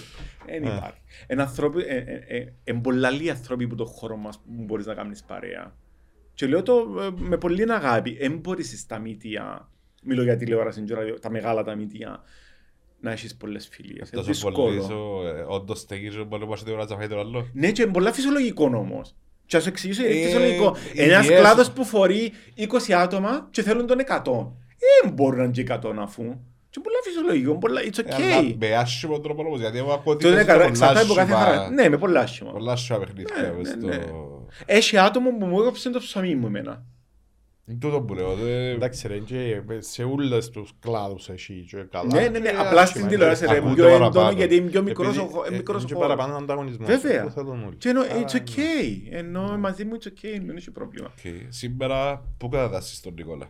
Δεν υπάρχει. Εν ανθρώποι, ε, ε, ε, εν πολλά λίγοι άνθρωποι που το χώρο μας που μπορείς να κάνεις παρέα. Και λέω το ε, με πολύ αγάπη. Δεν μπορείς στα μύτια, μιλώ για τηλεόραση και ράδιο, τα μεγάλα τα μύτια, να έχεις πολλές φιλίες. Είναι Τόσο πολύ, δύσκολο. so, ε, όντως στέκεις και μπορεί να πας να φάει το άλλο. Ναι, και είναι πολλά φυσιολογικό όμως. Και ας σου εξηγήσω γιατί είναι Ε, φυσιολογικό. οι Ένας ιδιές- κλάδος που φορεί 20 άτομα και θέλουν τον 100. Δεν μπορούν να είναι και 100 αφού. Και πολλά φυσιολογικό, πολλά, it's Ε, αλλά okay. Με άσχημο τρόπο όμως, γιατί εγώ ακούω ότι Το είναι παίζουν καλά, πολλά εξαρτάται από κάθε άσχημα- χαρά. Ναι, με πολλά άσχημα. Πολλά άσχημα παιχνίδια Ναι, μες ναι, στο- ναι. Έχει άτομο που μου έκοψε το ψωμί μου εμένα. Είναι τούτο που λέω. δε- Εντάξει ρε, και σε όλες τους κλάδους έχει και καλά. Ναι, ναι, ναι, Ε, απλά άσχημα, στην ε, τηλεόραση ρε, ακούτε πιο έντονο παραπάνω. γιατί είμαι πιο μικρός ο Επειδή, χω- ε, ε, μικρός ο είναι και χώρος. παραπάνω ανταγωνισμός. Βέβαια. Αυτό θέλουν όλοι. Και ενώ Άρα, it's ναι. okay. Ενώ μαζί μου it's okay, δεν έχει πρόβλημα. Οκ. Σήμερα πού κατατάσσεις τον Νικόλα;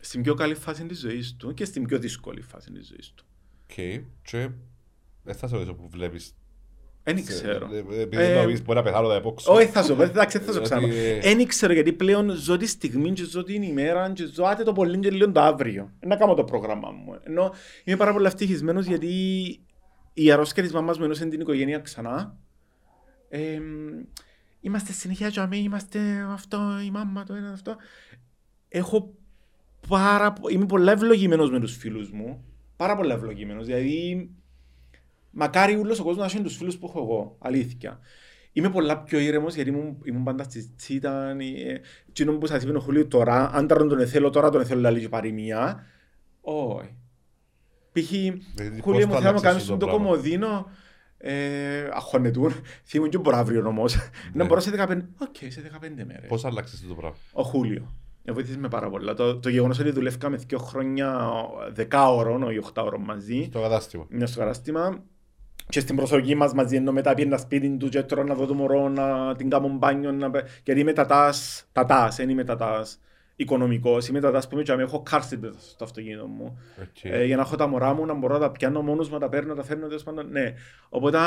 Στην πιο καλή φάση της ζωής του και στην πιο δύσκολη φάση της ζωής του. Οκ. Και δεν θα σε ρωτήσω που βλέπεις. Δεν ξέρω. Ε, Επειδή Ε, να πεις μπορεί να πεθάνω να επόξω. Όχι, θα σου πω, εντάξει, δεν θα σου Δηλαδή, ξαναπώ. ε, Δεν ξέρω γιατί πλέον ζω τη στιγμή και ζω την ημέρα και ζω άτε το πολύ και λίγο το αύριο. Ε, Να κάνω το πρόγραμμα μου. Ενώ είμαι πάρα πολύ ευτυχισμένος γιατί η αρρώσκια της μαμάς μου ενώσαν την οικογένεια ξανά. Ε, είμαστε συνέχεια για μένα, είμαστε αυτό, η μάμα, το ένα, αυτό. Έχω πάρα, πο- είμαι πολλά ευλογημένος με τους φίλους μου. Πάρα πολλά ευλογημένος, δηλαδή μακάρι ούλος ο κόσμος να έχει τους φίλους που έχω εγώ, αλήθεια. Είμαι πολλά πιο ήρεμος γιατί ήμουν, ήμουν πάντα στη τσίτα. Τι που σας είπε ο Χουλίου τώρα, αν τώρα τον θέλω τώρα τον θέλω άλλη και παροιμία. Όχι. Π.χ. Δηλαδή, πώς Χουλίου το μου θέλω να άλλαξες κάνεις αυτό το το πράγμα; κομμωδίνο. Ε, αχωνετούν. Θυμούν και μπορώ αύριο όμως. Να Ναι. μπορώ σε 15... Οκ, σε 15 μέρες. Πώς άλλαξες το πράγμα; Ο Χούλιο. Με βοήθησε με πάρα πολλά. Το, το γεγονός ότι δουλεύκαμε δύο χρόνια δεκάωρων, όχι οχτάωρων μαζί, Στο κατάστημα. μια στο κατάστημα, και στην προσοχή μας μαζί ενώ μετά πήγαινα σπίτι του και τώρα να δω το μωρό, να την κάνω μπάνιο, να... πε- γιατί είμαι τατάς, τατάς, δεν είμαι τατάς οικονομικός, είμαι τατάς που είμαι και έχω car seat στο αυτοκίνητο μου. Οκ. Ε, για να έχω τα μωρά μου, να μπορώ να τα πιάνω μόνος μου, να τα παίρνω, να τα φέρνω, τέλος πάντων, ναι. Οπότε,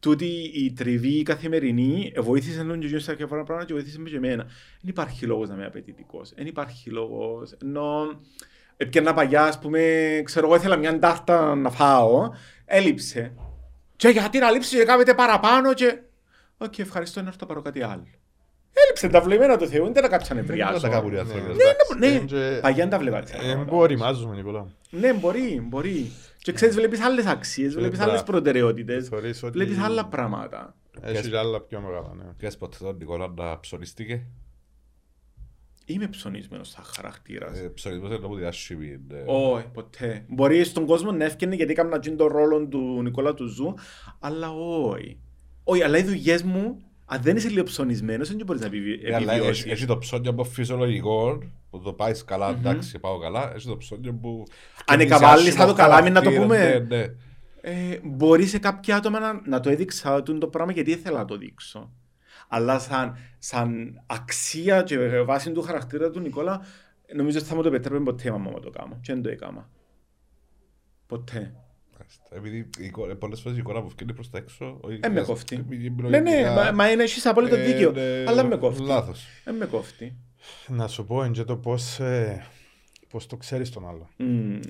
τούτη η τριβή η καθημερινή ε, βοήθησε τον και στα διάφορα πράγματα και βοήθησε με και εμένα. Δεν υπάρχει λόγος να είμαι απαιτητικός. Δεν υπάρχει λόγος. Ενώ έπιανα παλιά, ας πούμε, ξέρω εγώ, ήθελα μια τάρτα να φάω, έλειψε. Και γιατί να λείψεις και κάνετε παραπάνω και... Οκ, ευχαριστώ, να έρθω να πάρω κάτι άλλο. Έλειψε τα βλεμμένα του Θεού, δεν τα κάψα να Δεν νευριάσω. τα κάνουν οι άνθρωποι. Ναι, εντάξει. Ναι, Ε, και- παλιά δεν τα βλέπα έτσι. Ε, Μπορεί, μάζουμε Νικόλα. Ναι, μπορεί, μπορεί. Και ξέρεις, βλέπεις άλλες αξίες, βλέπεις μπράβο. άλλες προτεραιότητες, Θεωρείς ότι βλέπεις άλλα πράγματα. Έχει και άλλα πιο μεγάλα, ναι. Πιες ποτέ τον Νικόλα να ψωνίστηκε. Είμαι ψωνισμένος σαν χαρακτήρας. Ε, Ψωνισμός είναι από διάσημη. ναι. Όχι, ποτέ. Μπορεί στον κόσμο να έφτιανε γιατί έκανα τζιν τον ρόλο του Νικόλα του Ζου, αλλά όχι. Όχι, αλλά οι δουλειές μου, αν δεν είσαι λίγο ψωνισμένος, δεν μπορείς να επιβι- Ε, αλλά έχει, επιβιώσεις. έχει το ψώνιο από φυσιολογικός που το πάεις καλά, Μμμ. εντάξει, πάω καλά. Έχει το ψώνιο που. Αν έχει εκαβάλεις, άσχημο θα το καλάμι να το χαρακτήρα, πούμε. Ναι, ναι. Ε, μπορεί σε κάποια άτομα να, να το έδειξα το, το πράγμα γιατί ήθελα να το δείξω. Αλλά σαν, σαν αξία και βάση του χαρακτήρα του Νικόλα, νομίζω ότι θα μου το πετρέπε ποτέ η μαμά μου το κάνω. Και δεν το έκανα. Ποτέ. Μάλιστα. Επειδή η εικόνα- πολλές φορές η εικόνα που βγαίνει προς τα έξω... όχι- Ε, με κόφτει. η- η Ναι, ναι, επιλογικά, μα, μα είναι έχεις απόλυτο ε, δίκιο. ναι, αλλά με κόφτει. Λάθος. Δεν με κόφτει. Να σου πω είναι και το πώς, ε, πώς το ξέρεις τον άλλο. Μμμ.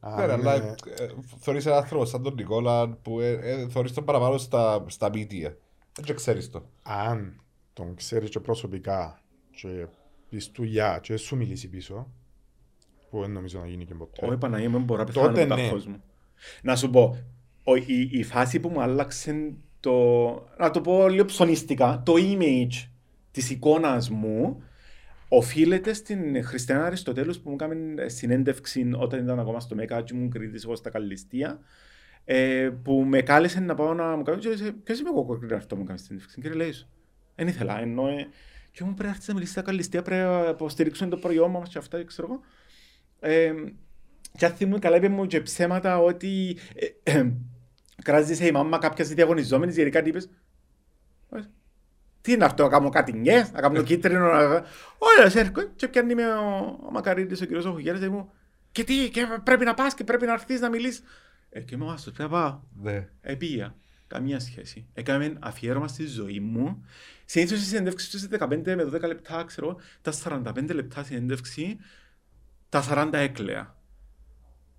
Αν Ναι, αλλά είναι- ε, θωρείς έναν άνθρωπο σαν τον Νικόλα που ε, ε, θωρείς τον παραπάνω στα, στα media. Δεν ξέρεις το. αν τον ξέρεις και προσωπικά και πεις του γεια και σου μιλήσει πίσω, που δεν νομίζω να γίνει και ποτέ. Όχι Παναγία μου, δεν μπορώ να πεθάνω Τότε με τα ναι. κόσμο. Να σου πω, ο- η, η φάση που μου άλλαξε το, να το πω λίγο ψωνιστικά, το image της εικόνας μου οφείλεται στην Χριστιανά Αριστοτέλους που μου έκανε συνέντευξη όταν ήταν ακόμα στο ΜΕΚΑ και μου κρίτησε εγώ στα Καλλιστία ε, που με κάλεσε να πάω να μου κάνει και λέει, ποιος είμαι εγώ που αυτό μου κάνεις συνέντευξη κύριε Λέησο δεν ήθελα ενώ ε, και μου πρέπει να έρθεις να μιλήσεις στα Καλλιστία πρέπει να υποστηρίξουν το προϊόν μας και αυτά ξέρω εγώ ε, και αν θυμούμαι καλά είπε μου και ψέματα ότι ε, ε, κράζησε η μάμα κάποιας διαγωνιζόμενης γιατί κάτι είπες. «Ε, τι είναι αυτό, να κάνω κάτι νιές, να κάνω κίτρινο, να... Όλα σε έρχομαι και πιάνει με ο, ο Μακαρίτης, ο κύριος Οχουγέρης, και μου. Και τι, και πρέπει να πας και πρέπει να έρθεις να μιλήσεις. Ε, και είμαι ο άστος, πρέπει να πάω. Ναι. Επία. Καμία σχέση. Έκαμε αφιέρωμα στη ζωή μου. Συνήθως η συνέντευξη του σε 15 με 12 λεπτά, ξέρω, τα 45 λεπτά συνέντευξη, τα 40 έκλαια.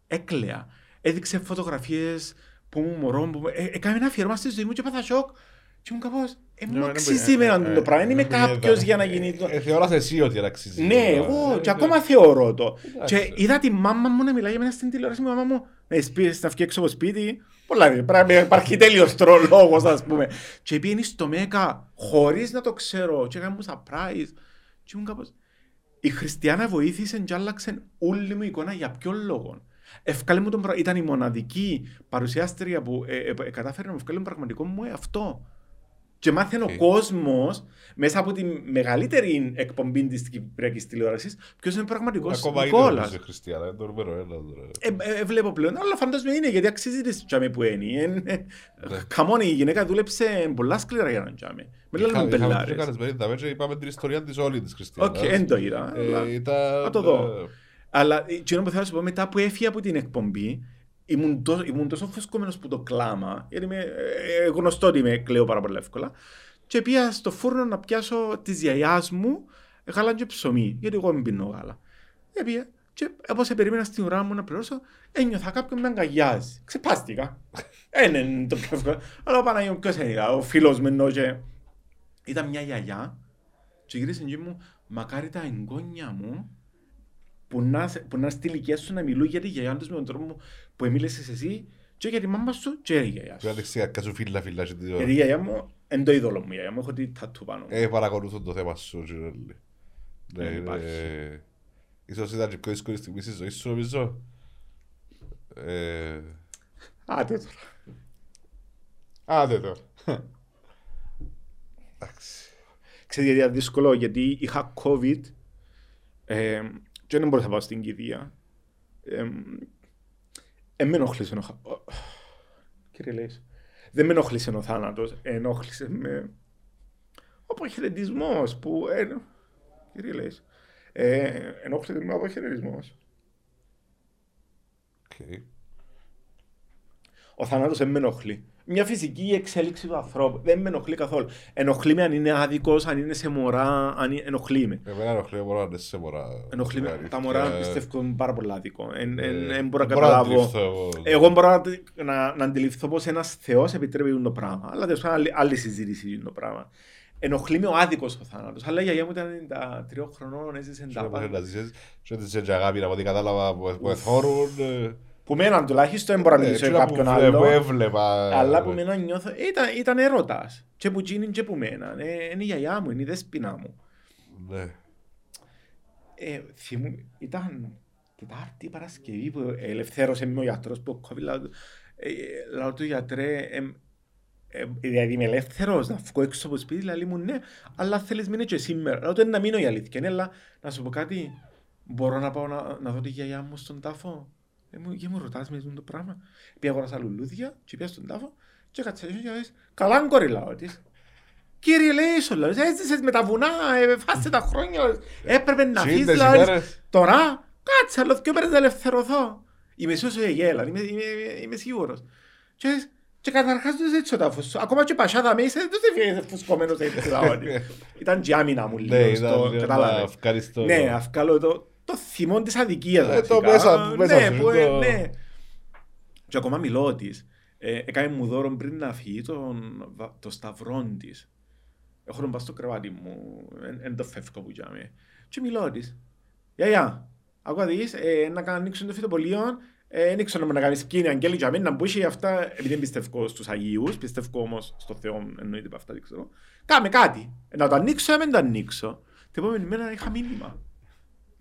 Έκλαια. Έδειξε φωτογραφίες που μου μωρό μου. Ε, έκαμε ένα αφιέρωμα στη ζωή μου και έπαθα σοκ. Και ήμουν κάπως, ε, μου Ναι, αξίζει ναι, με ε, αυτό ε, το πράγμα. Δεν είμαι ε, κάποιος ε, για να γίνει το... Ε, θεωράς εσύ ότι είναι αξίζει. Ναι, εγώ και ακόμα θεωρώ το. Εντάξει. Και είδα τη μάμα μου να μιλάει για μένα στην τηλεόραση. Η μάμα μου να σπίτι, να βγει έξω από σπίτι. Πολλά πρέπει να υπάρχει τέλειος τρολόγος, ας πούμε. Και πήγαινε στο ΜΕΚΑ χωρίς να το ξέρω. Και έκαμε μου surprise. Και ήμουν κάπως... Η Χριστιανά βοήθησε και άλλαξε όλη μου εικόνα για ποιον λόγο. Έβκαλε μου τον πρα... Ήταν η μοναδική παρουσιάστρια που ε, ε, ε, κατάφερε να μου βγάλει τον πραγματικό μου εαυτό. Και μάθαινε Οκ. ο κόσμος μέσα από τη μεγαλύτερη εκπομπή της Κυπριακής τηλεόρασης ποιος είναι ο πραγματικός Ακόμα είναι Νικόλας. όμως η Χριστιανά, είναι το νούμερο ένα. τώρα. Ε, ε, βλέπω πλέον, αλλά φαντάζομαι είναι γιατί αξίζει τη τζάμι που είναι. Ε, ε, Ναι. Καμόν η γυναίκα δούλεψε πολλά σκληρά για να τζάμι. Με Είχα- λένε είχαμε τους μπελάρες. καλεσμένοι, τα μέτρα, είπαμε την ιστορία της όλη της Χριστιανάς. Οκ, δεν το είδα. Ε, αλλά- ήταν, Να το δω. ε, Αλλά εκείνο που θέλω να σου πω, μετά που έφυγα από την εκπομπή, ήμουν, τό, ήμουν τόσο φουσκωμένος που το κλάμα, γιατί είμαι, ε, γνωστό ότι με κλαίω πάρα πολύ εύκολα, και πήγα στο φούρνο να πιάσω της γιαγιάς μου γάλα και ψωμί, γιατί εγώ δεν πίνω γάλα. Ε, πήγα και όπως περίμενα στην ουρά μου να πληρώσω, ένιωθα κάποιον με αγκαλιάζει. Ξεπάστηκα. *laughs* Ε, ναι, είναι το πιο εύκολο. Αλλά ο Παναγιώτης, ποιος είναι, ο φίλος μου εννοώ και... Ήταν μια γιαγιά και γύρισε και μου, μακάρι τα εγγόνια μου που να, σε- που να στη ηλικία σου να μιλούν για τη γιαγιά τους με τον τρόπο που μίλησες εσύ και για τη μάμα σου και για τη γιαγιά Πρέπει σου. να δείξει κακά σου φίλα φίλα και τη ώρα. Γιατί η γιαγιά μου είναι το είδωλο μου, η γιαγιά μου έχω τη τατού πάνω μου. Ε, παρακολουθώ το θέμα σου, Τζιρέλη. Ναι, Δεν ναι. υπάρχει. Ίσως ήταν και πιο δύσκολη στιγμή στη ζωή σου, νομίζω. Ε, Άντε τώρα. Άντε τώρα. εντάξει. Ξέρετε γιατί ήταν δύσκολο, γιατί είχα COVID ε, και δεν μπορούσα να πάω στην κηδεία. Ε, ε, με ενοχλήσε ο χα- ο- Κύριε Λέης, δεν με ενοχλήσε ο θάνατος, ενοχλήσε με ο αποχαιρετισμός που... Ε, κύριε Λέης, ε, ενοχλήσε με ο αποχαιρετισμός. Οκ. Ο θάνατος δεν με ενοχλεί. Μια φυσική εξέλιξη του ανθρώπου δεν με ενοχλεί καθόλου. Ενοχλεί με αν είναι άδικος, αν είναι σε μωρά, αν είναι... ενοχλεί με. Εμένα ενοχλεί ο μωρά, αν είναι σε μωρά. Ενοχλεί με. Αλήθεια. Τα μωρά πιστεύω είναι πάρα πολύ άδικο. Δεν Ε, μπορώ να μπορώ να καταλάβω. αντιληφθώ εγώ. Εγώ μπορώ να, να, να αντιληφθώ πως ένας θεός επιτρέπει το πράγμα. Αλλά τέλος πάντων άλλη, άλλη συζήτηση είναι το πράγμα. Ενοχλεί με ο άδικος ο θάνατος. Αλλά η γιαγιά μου ήταν τα τριών χρονών, έζησε Και τα να μπορείς πάντα. να ζήσεις και ότι σε και αγάπη από ό,τι κατάλαβα που που εθώρουν. Ε, Που μέναν τουλάχιστον, δεν μπορώ να ε, μιλήσω εκείνα για που κάποιον βλέ- που άλλο. έβλεπα. Αλλά που μέναν νιώθω, ήταν, ήταν έρωτας. Και που εκείνη και που μέναν. Ε, είναι η γιαγιά μου, είναι η δέσποινα μου. Ναι. ε, θυμού, ήταν Τετάρτη Παρασκευή που ελευθέρωσε με ο γιατρός που κόβει λαό του. Ε, Λαό του γιατρέ, εμ, ε, δηλαδή είμαι ελεύθερος να βγω έξω από το σπίτι, λέει μου ναι, αλλά θέλεις μείνε και σήμερα. Λαό του «Ε, να μείνω η αλήθεια, είναι, αλλά να σου πω κάτι, μπορώ να πάω να, να δω τη γιαγιά μου στον τάφο; Ε, μου, και μου ρωτάς με αυτό το πράγμα. Πήγα αγοράσα λουλούδια και πήγα στον τάφο και κάτσα και λες, καλά κόρη λαό της. Κύριε λέει σου, λέω, έζησες με τα βουνά, ε, φάσε τα χρόνια, έπρεπε να Τσίντες αφήσεις, οι λέω, μέρες. Τώρα, κάτσε, άλλο δυο μέρες να ελευθερωθώ. Είμαι σίγουρος ότι γέλα, είμαι, είμαι, είμαι σίγουρος. Και, λες, και καταρχάς δεν έτσι ο τάφος σου. Ακόμα και πασιά είσαι, δεν σε φύγεις φουσκωμένος έτσι λαόνι. *laughs* Ήταν και άμυνα μου Ναι, λίγο, ήταν στο, λίγο κατάλαβες. να ευχαριστώ. Ναι, αυκάλω το, το θυμό της αδικίας. Ε, το βασικά. μέσα- που μέσα ναι, σου, που, ε, το- ναι. Και ακόμα μιλώ της. Ε, έκανε μου δώρο πριν να φύγει τον, βα- το σταυρό της. Έχω τον πας στο κρεβάτι μου, εν το φεύγω που γιάμε. Και μιλώ της. Γιαγιά, ακούω δεις, ε, να κάνω ανοίξουν το φυτοπολείο, ε, δεν ξέρω να κάνεις σκήνη, αγγέλη για μένα, να μπούσει αυτά, επειδή δεν πιστεύω στους Αγίους, πιστεύω όμως στο Θεό, εννοείται από αυτά, δεν ξέρω. Κάμε κάτι. Ε, να το ανοίξω, ε, δεν το ανοίξω. Την επόμενη μέρα είχα μήνυμα.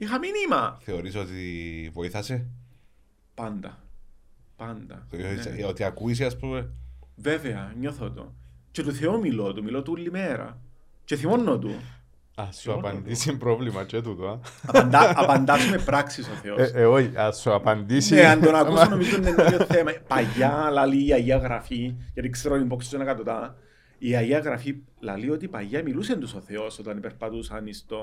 Είχα μήνυμα. Θεωρείς ότι βοήθασε, Πάντα. Πάντα. Θεωρείς Ναι. ότι ακούεις ας πούμε; Βέβαια, νιώθω το. Και του Θεού μιλώ του, μιλώ του όλη μέρα. Και θυμώνω του. Α σου απαντήσει πρόβλημα και τούτο. α. Απαντά, απαντά σου με πράξεις ο Θεός. Ε, ε, όχι, α σου απαντήσει. Ναι, αν τον ακούσω *laughs* νομίζω είναι το ίδιο θέμα. Παγιά λαλεί η Αγία Γραφή, γιατί ξέρω την υπόξη του είναι εκατοτά. Η Αγία Γραφή λαλεί ότι παγιά μιλούσε τους ο Θεός όταν υπερπατούσαν στο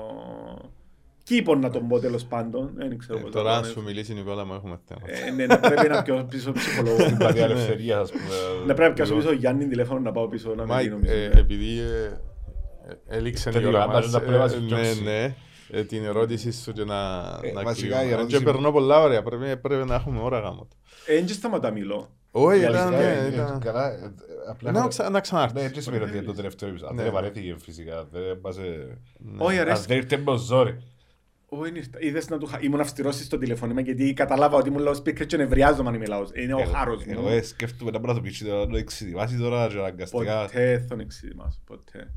κήπο να τον πω τέλος πάντων. Δεν ξέρω Ε, πώς Τώρα να αν το σου πω. μιλήσει η Νικόλα μου έχουμε θέμα. Ε, ναι, να πρέπει να πιω πίσω ψυχολόγο. Δηλαδή ελευθερίας ας πούμε. Να πρέπει να πιάσω πίσω Γιάννη τηλέφωνο να πάω πίσω να με Μάικ, δίνω πίσω. ε, επειδή ε, ε, έληξε Τέλειο, η ώρα άμα μας, να πρέπει να σε ε, ναι, διώξει. ναι, ε, την ερώτηση σου και να, Ε, να βασικά κλείνουμε. η ερώτηση Και μου- περνώ πολλά ωραία, πρέπει, πρέπει να έχουμε ώρα γάμο. Ε, δεν σταματά μιλώ. Όχι, Η ήταν, αλήθεια, ναι, ε, ήταν... Καλά, ε, απλά... Να, ξα- να ξανάρθεις. Ναι, έτσι σημαίνει ότι είναι το τελευταίο επεισόδιο. Ναι. Δεν βαρέθηκε φυσικά. Δεν πας... ε, Όχι, Αν αρέσει. δεν ήρθε με ζόρι. Όχι, είναι- είδες να του χα- ήμουν αυστηρός στο τηλεφώνημα γιατί κατάλαβα ότι ήμουν loudspeaker και νευριάζομαι αν είμαι λαός. Είναι ο Εγώ- χάρος Εγώ μου. ε, σκέφτομαι να μπορώ να το πείσει τώρα, να το εξειδημάσει τώρα και αναγκαστικά. Ποτέ θα τον εξειδημάσω, ποτέ.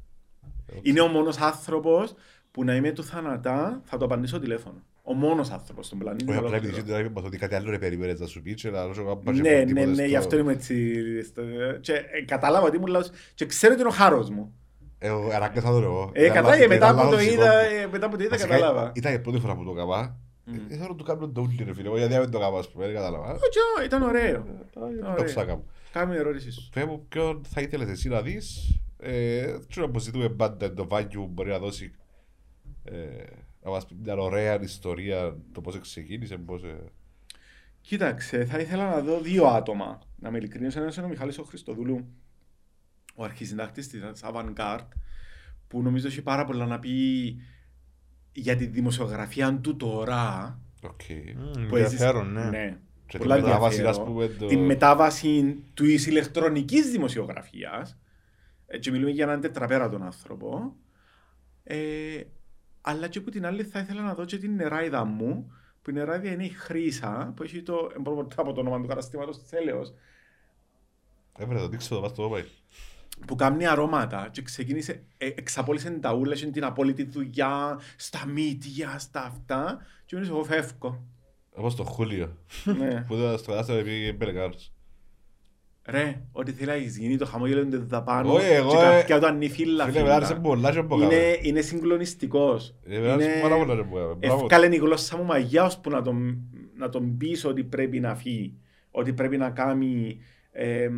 Είναι ο μόνος άνθρωπος που να είμαι του θανατά, θα το απαντήσω τηλέφωνο. Ο μόνος άνθρωπος στον πλανήτη. Όχι απλά ολόκληρο. επειδή τώρα είπαμε ότι κάτι άλλο ρε περιμένεις να σου πεις και να ρωτήσω κάπου Ναι, ναι, ναι, γι' αυτό είμαι έτσι. στο- Και ε, κατάλαβα ότι ήμουν λαός και ξέρω ότι είναι ο χάρος μου. Εγώ ανάγκασα το εγώ. Ε, Ήταν κατά, λάθος- ε, μετά ήταν που το λάθος είδα, εικόνα. ε, μετά που το είδα Βασικά, κατάλαβα. Ήταν η πρώτη φορά που το έκανα. Ε, Ήθελα να του κάνω το ούλι ρε φίλε, εγώ γιατί δεν το έκανα ας πούμε, δεν κατάλαβα. Όχι, ήταν ωραίο. Ήταν Το ψάκα ωραίο. μου. Κάμε ερώτηση σου. Πες μου ποιον θα ήθελες εσύ να δεις. Ε, ξέρω που ζητούμε πάντα το value που μπορεί να δώσει ε, να μας πει μια ωραία ιστορία το πώς ξεκίνησε, πώς... ε, Κοίταξε, θα ήθελα να δω δύο άτομα. Να 'μαι ειλικρινής, ένας είναι ο Μιχάλης ο Χριστοδούλου, ο αρχισυντάκτης της Avantgarde, που νομίζω έχει πάρα πολλά να πει για τη δημοσιογραφία του τώρα. Οκ. Μμ, που έζησε- Ενδιαφέρον, ναι. ναι. Και Πολλά την μετάβαση, ενδιαφέρον. ας πούμε, το- Τη μετάβαση του ηλεκτρονικής δημοσιογραφίας. Έτσι μιλούμε για έναν τετραπέρατον άνθρωπο. Ε, αλλά και από την άλλη θα ήθελα να δω και την νεράιδα μου, που η νεράιδα είναι η Χρύσα, που έχει το, δεν μπορώ ποτέ από το όνομα του καταστήματος της Έλεος, Έβρε το δείξω το πας το όπαί. Που κάνει αρώματα και ξεκίνησε, ε, εξαπόλυσε τα ούλα, είχε την απόλυτη δουλειά, στα μύτια, στα αυτά, και μείνεις εγώ φεύγω. Όπως το Χούλιο. ναι. *laughs* Που ήταν στο κατάστημα επειδή Μπελεκάρος. Ρε, ό,τι θέλεις να έχεις γίνει, το χαμόγελο είναι δαπάνω Όχι, εγώ, και ε, κάποια του ανήφιλα Φίλε, με άρεσε πολλά και από κάτω. Είναι, είναι συγκλονιστικός. Ε, με άρεσε πάρα πολλά και από κάτω. Μπράβο. Ευκάλεν η γλώσσα μου μαγιά ώσπου να τον, να τον πείσω ότι πρέπει να φύγει. Ότι πρέπει να κάνει... Ε,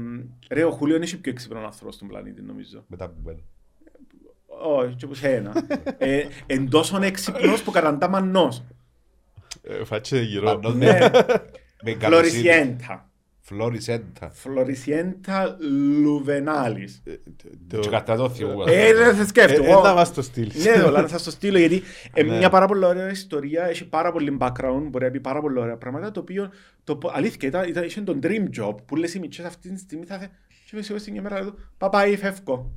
ρε, ο Χούλιο είναι και πιο έξυπνο άνθρωπο στον πλανήτη, νομίζω. Μετά που μπαίνω. Όχι, και από σένα. ε, εν τόσο έξυπνος που καταντά μannός. Ε, Φάτσε γύρω. Μannός, ναι. Με εγκαλοσύνη. Φλωρισιέντα. Φλωρισέντα. Φλωρισιέντα Λουβενάλης. Το- Και κατά το θύμου. Ε, δεν θα σκέφτω. Ε, εγώ. Ένα μας το στείλεις. Ναι, όλα να σας το στείλω γιατί ε, Ναι. μια πάρα πολύ ωραία ιστορία, έχει πάρα πολύ background, μπορεί να πει πάρα πολύ ωραία πράγματα, το οποίο, το, πο- αλήθεια, ήταν, ήταν, είχε τον dream job που λες οι μητσές αυτή τη στιγμή θα θε, και είμαι στην ημέρα εδώ, παπάει, φεύγω.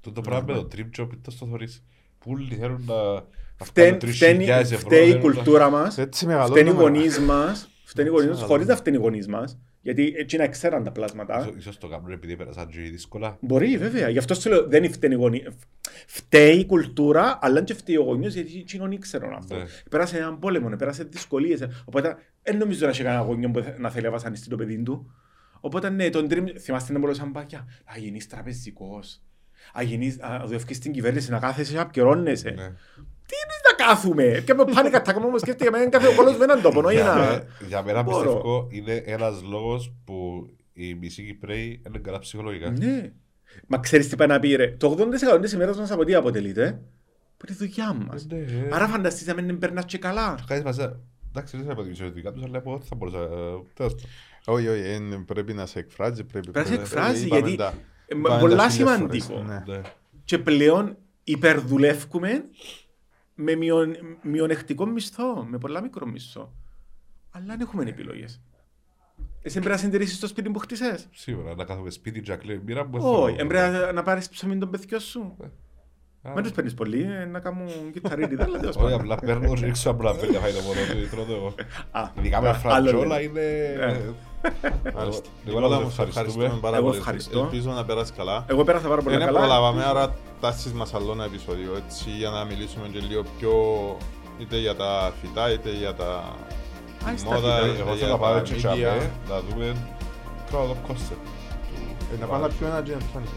Το το πράγμα με το trip job ήταν στο θωρείς. Πούλοι θέλουν να... να Φταίν- βγάλουν Φταίνει 3.000 ευρώ, φταίει η θέλουν να- κουλτούρα μας, Έτσι φταίνει οι μεγαλώνουμε. γονείς μας, Φταίνει οι γονείς τους χωρίς να φταίνει οι γονείς μας, γιατί έτσι να ξέραν τα πλάσματα. Ίσως- Ίσως το κάνουν επειδή πέρασαν και δύσκολα. Μπορεί, βέβαια. Γι' αυτό σου λέω, δεν φταίνει οι γονείς. Φταίει η κουλτούρα, αλλά και φταίει ο γονιός, γιατί εκείνον ήξερε αυτό. Ναι. Πέρασε έναν πόλεμο, πέρασε δυσκολίες. Οπότε, δεν νομίζω να έχει κανένα γονιό που να θέλει να βασανιστεί το παιδί του. Οπότε, ναι, τον dream, θυμάστε να μπορούσαν πάκια. Να γίνεις τραπεζικός. Να γίνεις, να δουλεύεις στην κυβέρνηση, να κάθεσαι, να απκαιρώνεσαι. Ναι. Τι είναι να κάθουμε; Και με πάνε κατά κόμμα μου σκέφτεται για μένα κάθε ο κόλος με έναν τόπο. όχι Για να- μέ- Για μένα Μπορώ. πιστεύω είναι ένας λόγος που οι μισοί Κυπρέοι είναι καλά ψυχολογικά. Ναι. Μα ξέρεις τι πάει να πει ρε. Το 80% της ημέρας μας από τι αποτελείται; Από τη δουλειά μας. Ναι, ε. Άρα φανταστείς να μην περνάς και καλά. Κάνεις μαζί. Εντάξει, δεν θα υποτιμήσω τη δουλειά τους, αλλά εγώ θα μπορούσα. ε, τέλος πάντων. Όχι, όχι, εν- πρέπει να σε εκφράζει. Πρέπει Πρέπει να σε εκφράζει, είπαμε γιατί, τα- ε, είπαμε τα πολλά χίλιες σημαντικό. φορές, ναι. Ναι. Και πλέον υπερδουλεύκουμε με μειον, μειονεκτικό μισθό, με πολλά μικρό μισθό. Αλλά δεν έχουμε επιλογές. Εσύ πρέπει να συντηρήσεις το σπίτι που χτίσες. Σίγουρα, να κάθομαι σπίτι και να κλαίω μοίρα μου. Όχι, ε, πρέπει να- να πάρεις ψωμί των παιδιών σου. Α, Μην τους παίρνεις πολύ, ε, να κάνουν κιθαρίδιδα, αλλά τέλος Όχι, πάντων. απλά παίρνω και ρίξω απλά να φέρει να φάει το μόνο του, τρώω το εγώ. Α, Ειδικά με άλλο φραντζόλα λέμε. είναι... Ε. Μάλιστα. Εγώ Νικόλα να μου, σε σε ευχαριστούμε. ευχαριστούμε πάρα Εγώ πολύ. ευχαριστώ. Ελπίζω να περάσει καλά. Εγώ πέρασα πάρα πολύ Δεν καλά. προλάβαμε, άρα τάσεις μας άλλο ένα επεισόδιο, έτσι, για να μιλήσουμε και λίγο πιο είτε για τα φυτά, είτε για τα Α, στα μόδα, φυτά. είτε Εγώ για θέλω να τα πάμε και τσάμε, media. να δούμε κράω το concept. Ε, Να πάμε να πιούμε ένα gin and tonic.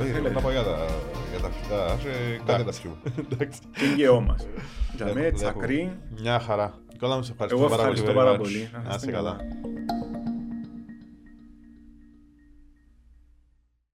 Όχι, Να πάω για τα- για τα φυτά και κάτι τα πιούμε. Εντάξει. Την γεώ μας. Για Έχω- με, έχω. τσακρί. Μια χαρά. Νικόλα μου, σε Εγώ ευχαριστώ πάρα πολύ. ευχαριστώ very πάρα much. πολύ. Να είστε καλά.